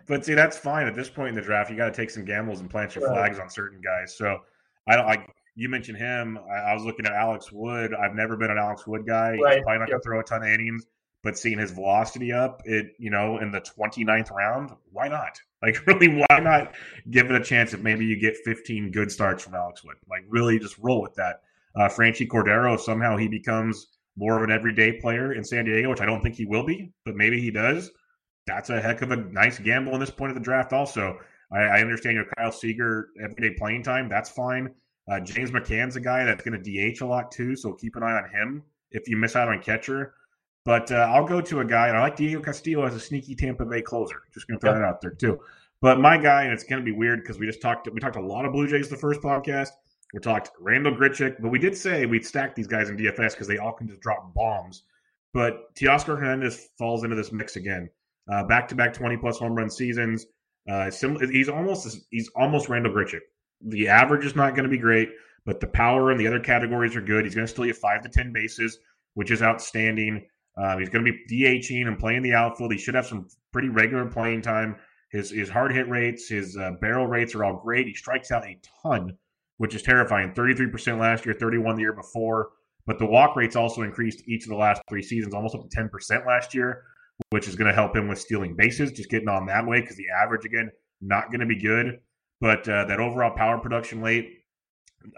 But see, that's fine at this point in the draft. You got to take some gambles and plant your right. flags on certain guys. So I don't like you mentioned him. I, I, was looking at Alex Wood. I've never been an Alex Wood guy. Right. He's probably not yep. going to throw a ton of innings, but seeing his velocity up, it you know, in the 29th round, why not? Like, really, why not give it a chance if maybe you get 15 good starts from Alex Wood? Like, really, just roll with that. Uh, Franchy Cordero, somehow he becomes more of an everyday player in San Diego, which I don't think he will be, but maybe he does. That's a heck of a nice gamble in this point of the draft, also. I, I understand your Kyle Seager everyday playing time. That's fine. Uh, James McCann's a guy that's going to DH a lot too, so keep an eye on him if you miss out on catcher. But uh, I'll go to a guy, and I like Diego Castillo as a sneaky Tampa Bay closer. Just going to throw that out there too. But my guy, and it's going to be weird because we just talked. We talked a lot of Blue Jays the first podcast. We talked Randal Grichuk, but we did say we'd stack these guys in DFS because they all can just drop bombs. But Teoscar Hernandez falls into this mix again. Back to back twenty plus home run seasons. Uh, he's almost he's almost Randal Grichuk. The average is not going to be great, but the power and the other categories are good. He's going to steal you five to ten bases, which is outstanding. Uh, he's going to be DHing and playing the outfield. He should have some pretty regular playing time. His his hard hit rates, his uh, barrel rates are all great. He strikes out a ton, which is terrifying. Thirty three percent last year, thirty one the year before. But the walk rates also increased each of the last three seasons, almost up to ten percent last year which is going to help him with stealing bases, just getting on that way because the average, again, not going to be good. But uh, that overall power production late,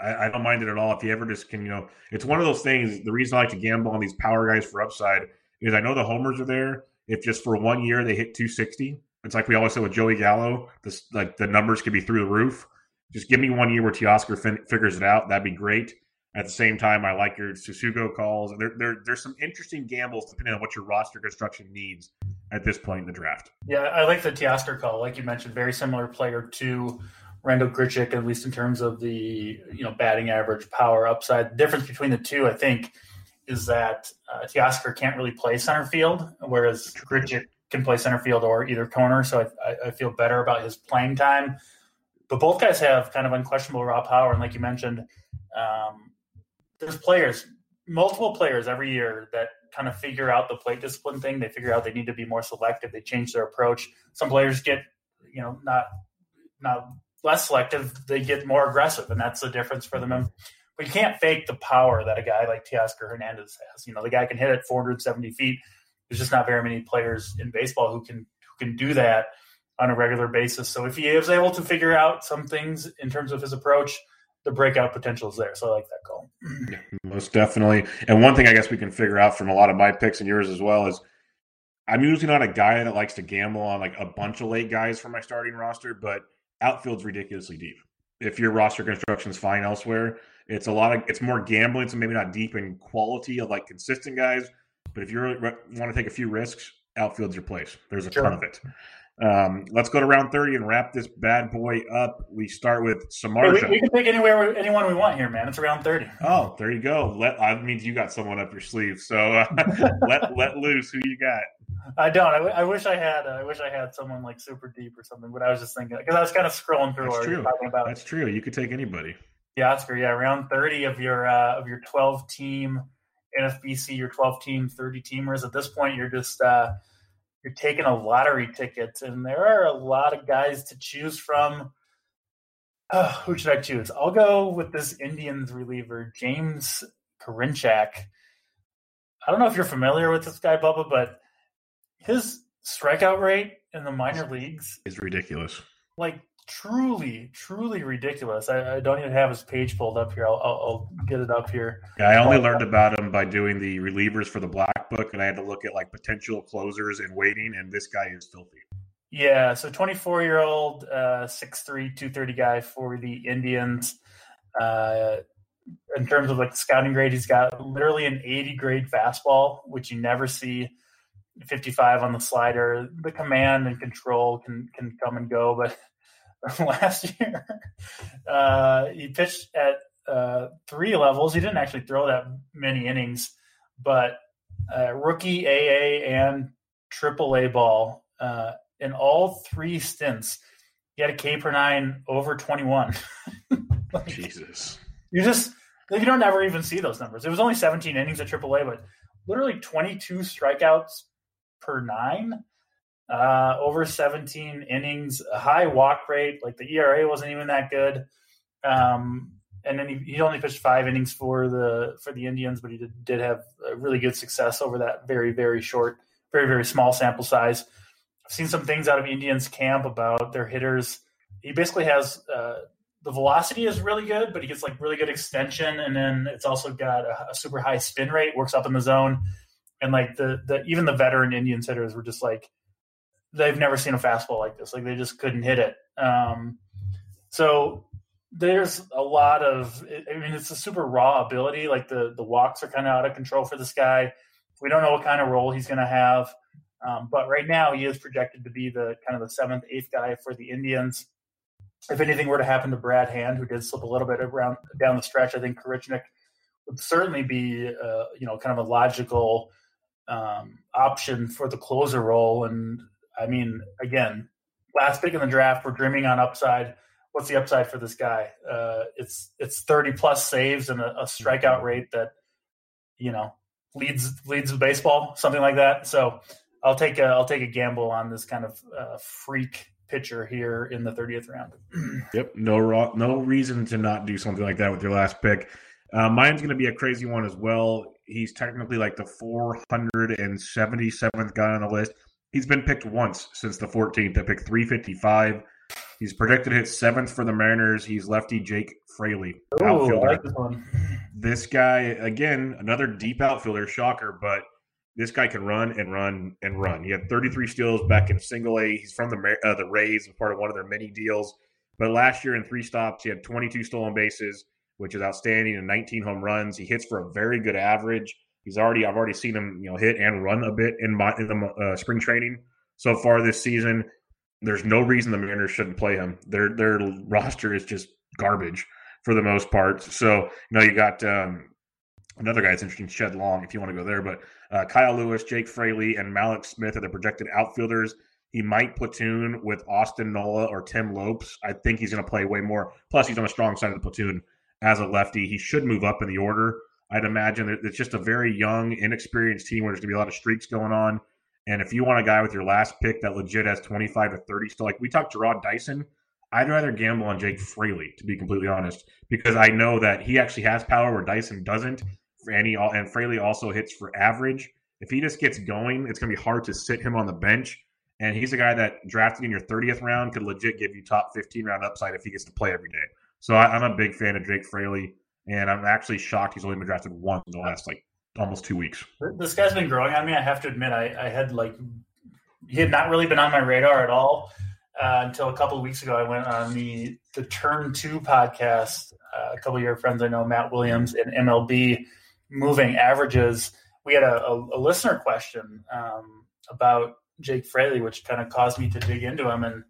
I, I, don't mind it at all. If you ever just can, you know, it's one of those things. The reason I like to gamble on these power guys for upside is I know the homers are there. If just for one year they hit 260, it's like we always said with Joey Gallo, this like the numbers could be through the roof. Just give me one year where Teoscar fin- figures it out. That'd be great. At the same time, I like your Tsutsugo calls. There, there, there's some interesting gambles depending on what your roster construction needs at this point in the draft. Yeah, I like the Teoscar call. Like you mentioned, very similar player to Randal Grichuk, at least in terms of the you know batting average, power, upside. The difference between the two, I think, is that uh, Teoscar can't really play center field, whereas Grichuk can play center field or either corner. So I, I feel better about his playing time. But both guys have kind of unquestionable raw power, and like you mentioned. Um, there's players, multiple players every year that kind of figure out the plate discipline thing. They figure out they need to be more selective. They change their approach. Some players get, you know, not not less selective. They get more aggressive, and that's the difference for them. But you can't fake the power that a guy like Teoscar Hernandez has. You know, the guy can hit it 470 feet. There's just not very many players in baseball who can who can do that on a regular basis. So if he is able to figure out some things in terms of his approach, the breakout potential is there. So I like that call. Yeah, most definitely. And one thing I guess we can figure out from a lot of my picks and yours as well is I'm usually not a guy that likes to gamble on like a bunch of late guys for my starting roster, but outfield's ridiculously deep. if your roster construction is fine elsewhere. It's a lot of it's more gambling, so maybe not deep in quality of like consistent guys. But if you want to take a few risks, outfield's your place. There's a sure. ton of it. Um, let's go to round 30 and wrap this bad boy up. We start with Samardzija. Hey, we, we, can pick anywhere, anyone we want here, man. It's around 30. Oh, there you go. Let I means you got someone up your sleeve. So uh, let let loose. Who you got? I don't. I, w- I wish I had. Uh, I wish I had someone like super deep or something. But I was just thinking because I was kind of scrolling through. That's true. About, That's true. You could take anybody. Yeah, Oscar. Yeah, around 30 of your uh, of your 12 team NFBC, your 12 team, 30 teamers. At this point, you're just uh, you're taking a lottery ticket, and there are a lot of guys to choose from. Oh, who should I choose? I'll go with this Indians reliever, James Karinchak. I don't know if you're familiar with this guy, Bubba, but his strikeout rate in the minor leagues is ridiculous. Like truly, truly ridiculous. I, I, don't even have his page pulled up here. I'll, I'll, I'll get it up here. Yeah, I only learned about him by doing the relievers for the Black Book, and I had to look at like potential closers and waiting, and this guy is filthy. Yeah, so 24 year old, uh, 6'3, 230 guy for the Indians. Uh, in terms of like the scouting grade, he's got literally an 80 grade fastball, which you never see. 55 on the slider. The command and control can can come and go, but last year. Uh, he pitched at uh, three levels. He didn't actually throw that many innings, but uh, rookie AA and triple A ball uh, in all three stints. He had a K per nine over 21. like, Jesus. You just, you don't ever even see those numbers. It was only 17 innings at AAA, but literally 22 strikeouts per nine uh, over 17 innings, a high walk rate. Like the ERA wasn't even that good. Um, and then he, he, only pitched five innings for the for the Indians, but he did, did have really good success over that very very short, very very small sample size. I've seen some things out of Indians camp about their hitters. He basically has uh, the velocity is really good, but he gets like really good extension, and then it's also got a, a super high spin rate. Works up in the zone, and like the the even the veteran Indians hitters were just like they've never seen a fastball like this. Like they just couldn't hit it. Um, so there's a lot of. I mean, it's a super raw ability. Like the the walks are kind of out of control for this guy. We don't know what kind of role he's going to have, um, but right now he is projected to be the kind of the seventh, eighth guy for the Indians. If anything were to happen to Brad Hand, who did slip a little bit around down the stretch, I think Karinchak would certainly be, uh, you know, kind of a logical um, option for the closer role. And I mean, again, last pick in the draft, we're dreaming on upside. What's the upside for this guy? Uh, it's it's thirty plus saves and a, a, strikeout rate that you know leads leads baseball, something like that. So I'll take a I'll take a gamble on this kind of uh, freak pitcher here in the thirtieth round. yep, no raw, no reason to not do something like that with your last pick. Uh, mine's going to be a crazy one as well. He's technically like the 477th guy on the list. He's been picked once since the 14th at pick 355. He's projected to hit seventh for the Mariners. He's lefty Jake Fraley, Ooh, outfielder. Like this, this guy, again, another deep outfielder, shocker, but this guy can run and run and run. He had 33 steals back in single A. He's from the uh, the Rays, part of one of their many deals. But last year in three stops, he had 22 stolen bases, which is outstanding, and 19 home runs. He hits for a very good average. He's already I've already seen him you know hit and run a bit in my in the uh, spring training so far this season. There's no reason the Mariners shouldn't play him. Their their roster is just garbage for the most part. So you know you got um, another guy that's interesting, Shed Long, if you want to go there. But uh, Kyle Lewis, Jake Fraley, and Mallex Smith are the projected outfielders. He might platoon with Austin Nola or Tim Lopes. I think he's going to play way more. Plus, he's on the strong side of the platoon as a lefty. He should move up in the order. I'd imagine that it's just a very young, inexperienced team where there's going to be a lot of streaks going on. And if you want a guy with your last pick that legit has 25 to 30, so like we talked Jarrod Dyson, I'd rather gamble on Jake Fraley, to be completely honest, because I know that he actually has power where Dyson doesn't. And, he, and Fraley also hits for average. If he just gets going, it's going to be hard to sit him on the bench. And he's a guy that drafted in your 30th round could legit give you top 15 round upside if he gets to play every day. So I, am a big fan of Jake Fraley and I'm actually shocked he's only been drafted once in the last like almost two weeks. This guy's been growing on me. I have to admit, I, I had like he had not really been on my radar at all. uh, until a couple weeks ago. I went on the the Turn Two podcast. Uh, a couple of your friends I know, Matt Williams and MLB moving averages. We had a, a, a listener question um, about Jake Fraley, which kind of caused me to dig into him. And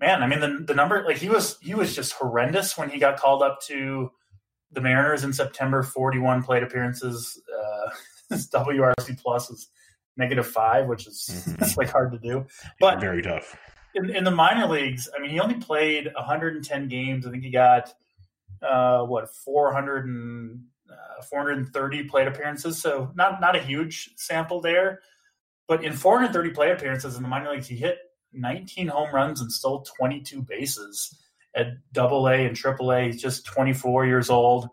man, I mean the the number like he was he was just horrendous when he got called up to the Mariners in September. Forty one plate appearances. Uh, his WRC plus is negative five, which is mm-hmm. that's like hard to do. But very tough. In, in, the minor leagues, I mean, he only played 110 games. I think he got uh, what 400 and uh, 430 plate appearances. So not not a huge sample there. But in 430 plate appearances in the minor leagues, he hit 19 home runs and stole 22 bases at Double A and Triple A. He's just 24 years old.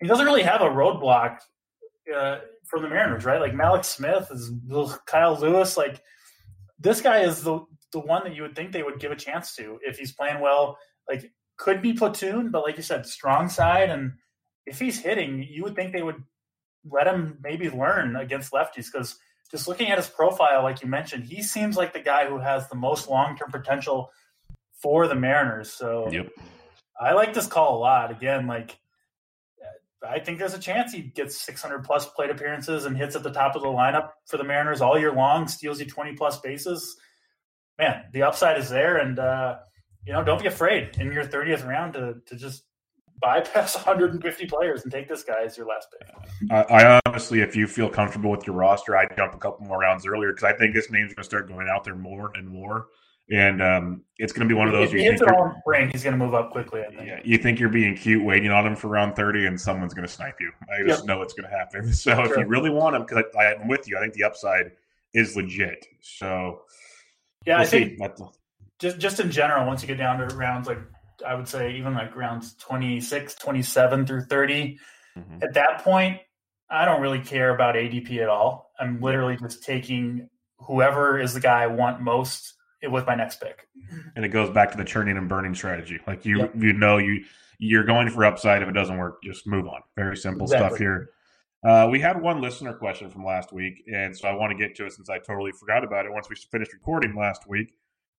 He doesn't really have a roadblock uh, from the Mariners, right? Like Mallex Smith is Kyle Lewis. Like this guy is the the one that you would think they would give a chance to if he's playing well. Like could be platoon, but like you said, strong side, and if he's hitting, you would think they would let him maybe learn against lefties because just looking at his profile, like you mentioned, he seems like the guy who has the most long term potential for the Mariners. So yep. I like this call a lot. Again, like I think there's a chance he gets 600 plus plate appearances and hits at the top of the lineup for the Mariners all year long, steals you 20 plus bases. Man, the upside is there, and uh, you know, don't be afraid in your 30th round to to just bypass 150 players and take this guy as your last pick. I, I honestly, if you feel comfortable with your roster, I'd jump a couple more rounds earlier because I think this name's going to start going out there more and more. And um, it's going to be one of those. If he hits it all spring, he's going to move up quickly. Yeah, you think you're being cute, waiting on him for round thirty, and someone's going to snipe you. I just yep. know it's going to happen. So if you really want him, because I'm with you, I think the upside is legit. So yeah, we'll I see. think just just in general, once you get down to rounds like I would say even like rounds 26, 27 through 30, mm-hmm. at that point, I don't really care about ADP at all. I'm literally just taking whoever is the guy I want most with my next pick. And it goes back to the churning and burning strategy. Like you, yep. you know, you you're going for upside. If it doesn't work, just move on. Very simple exactly. stuff here. Uh, we had one listener question from last week, and so I want to get to it since I totally forgot about it once we finished recording last week.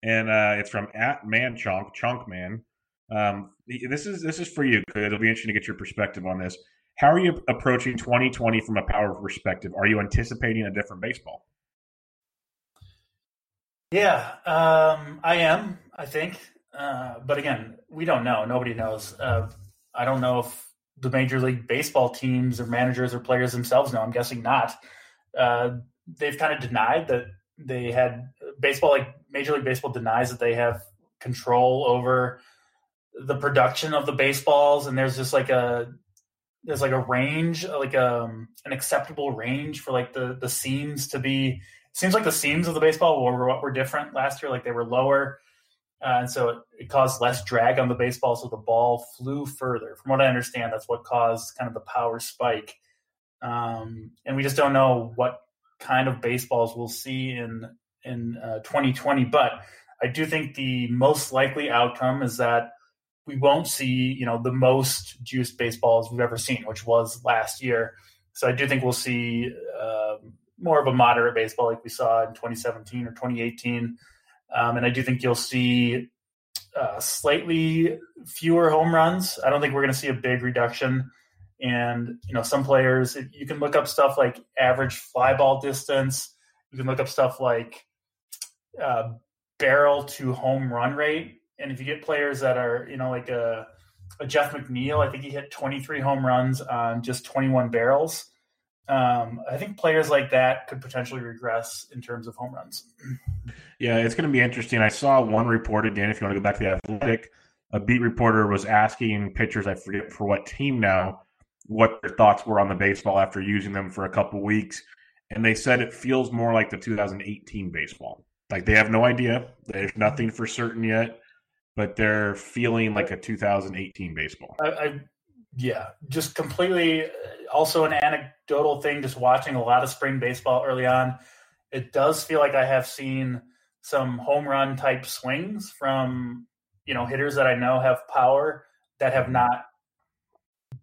And uh, it's from at Man Chunk Chunk Man. Um, this is this is for you. It'll be interesting to get your perspective on this. How are you approaching 2020 from a power perspective? Are you anticipating a different baseball? Yeah, um, I am. I think, uh, but again, we don't know. Nobody knows. Uh, I don't know if the Major League Baseball teams or managers or players themselves know. I'm guessing not. Uh, they've kind of denied that they had baseball. Like Major League Baseball denies that they have control over the production of the baseballs, and there's just like a there's like a range, like um, an acceptable range for like the the seams to be seems like the seams of the baseball were were different last year. Like they were lower, uh, and so it, it, caused less drag on the baseball, so the ball flew further. From what I understand, that's what caused kind of the power spike. Um, and we just don't know what kind of baseballs we'll see in in uh, 2020. But I do think the most likely outcome is that we won't see you know the most juiced baseballs we've ever seen, which was last year. So I do think we'll see. Um, more of a moderate baseball like we saw in 2017 or 2018. Um, and I do think you'll see uh, slightly fewer home runs. I don't think we're going to see a big reduction. And you know, some players you can look up stuff like average fly ball distance. You can look up stuff like uh, barrel to home run rate. And if you get players that are you know like a, a Jeff McNeil, I think he hit 23 home runs on just 21 barrels. Um, I think players like that could potentially regress in terms of home runs. Yeah, it's going to be interesting. I saw one reported, Dan, if you want to go back to the athletic, a beat reporter was asking pitchers, I forget for what team now, what their thoughts were on the baseball after using them for a couple weeks. And they said it feels more like the 2018 baseball. Like they have no idea. There's nothing for certain yet, but they're feeling like a 2018 baseball. I, I yeah, just completely. Also, an anecdotal thing. Just watching a lot of spring baseball early on, it does feel like I have seen some home run type swings from you know hitters that I know have power that have not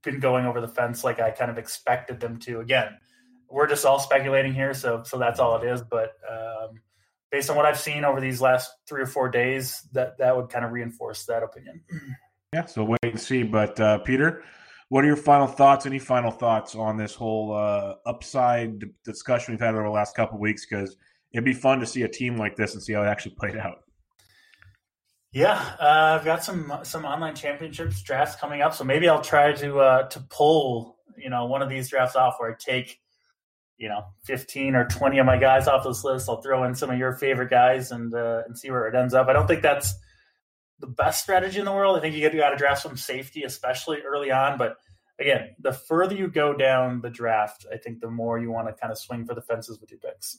been going over the fence like I kind of expected them to. Again, we're just all speculating here, so so that's all it is. But um, based on what I've seen over these last three or four days, that that would kind of reinforce that opinion. Yeah, so wait and see. But uh, Peter, what are your final thoughts? Any final thoughts on this whole uh, upside discussion we've had over the last couple weeks? Because it'd be fun to see a team like this and see how it actually played out. Yeah, uh, I've got some some online championships drafts coming up, so maybe I'll try to uh, to pull you know one of these drafts off where I take you know fifteen or twenty of my guys off this list. I'll throw in some of your favorite guys and uh, and see where it ends up. I don't think that's the best strategy in the world. I think you got to draft some safety, especially early on. But again, the further you go down the draft, I think the more you want to kind of swing for the fences with your picks.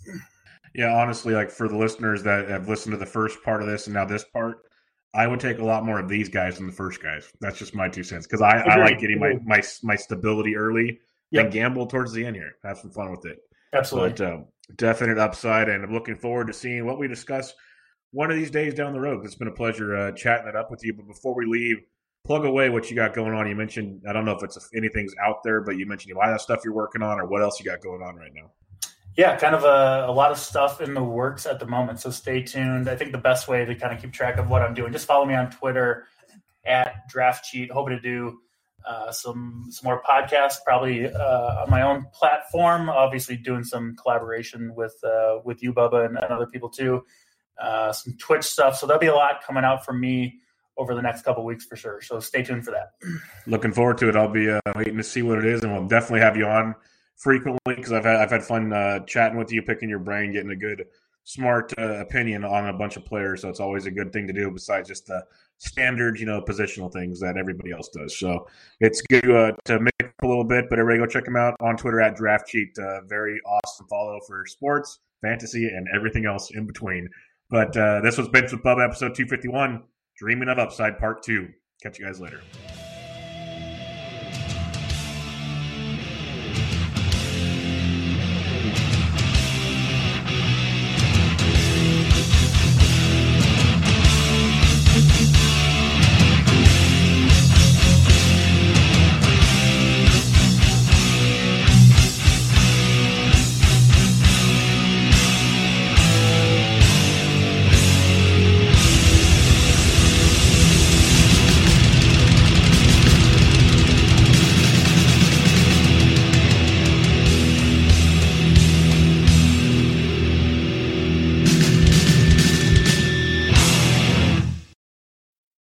Yeah, honestly, like for the listeners that have listened to the first part of this and now this part, I would take a lot more of these guys than the first guys. That's just my two cents because I, I, like getting my, my my stability early yep. and gamble towards the end here. Have some fun with it. Absolutely, but, um, definite upside, and I'm looking forward to seeing what we discuss one of these days down the road. It's been a pleasure uh, chatting it up with you. But before we leave, plug away what you got going on. You mentioned I don't know if it's anything's out there, but you mentioned a lot of stuff you're working on, or what else you got going on right now yeah, kind of a, a, lot of stuff in the works at the moment. So stay tuned. I think the best way to kind of keep track of what I'm doing, just follow me on Twitter at Draft Cheat. Hoping to do uh, some some more podcasts, probably uh, on my own platform. Obviously, doing some collaboration with uh, with you, Bubba, and, and other people too. Uh, some Twitch stuff. So there'll be a lot coming out from me over the next couple weeks for sure. So stay tuned for that. Looking forward to it. I'll be uh, waiting to see what it is, and we'll definitely have you on frequently because I've had I've had fun uh, chatting with you, picking your brain, getting a good, smart uh, opinion on a bunch of players. So it's always a good thing to do besides just the standard, you know, positional things that everybody else does. So it's good uh, to make a little bit, but everybody go check him out on Twitter at Draft Cheat. Uh, very awesome follow for sports, fantasy, and everything else in between. But uh, this was Bench with Bub episode 251, Dreaming of Upside Part 2. Catch you guys later.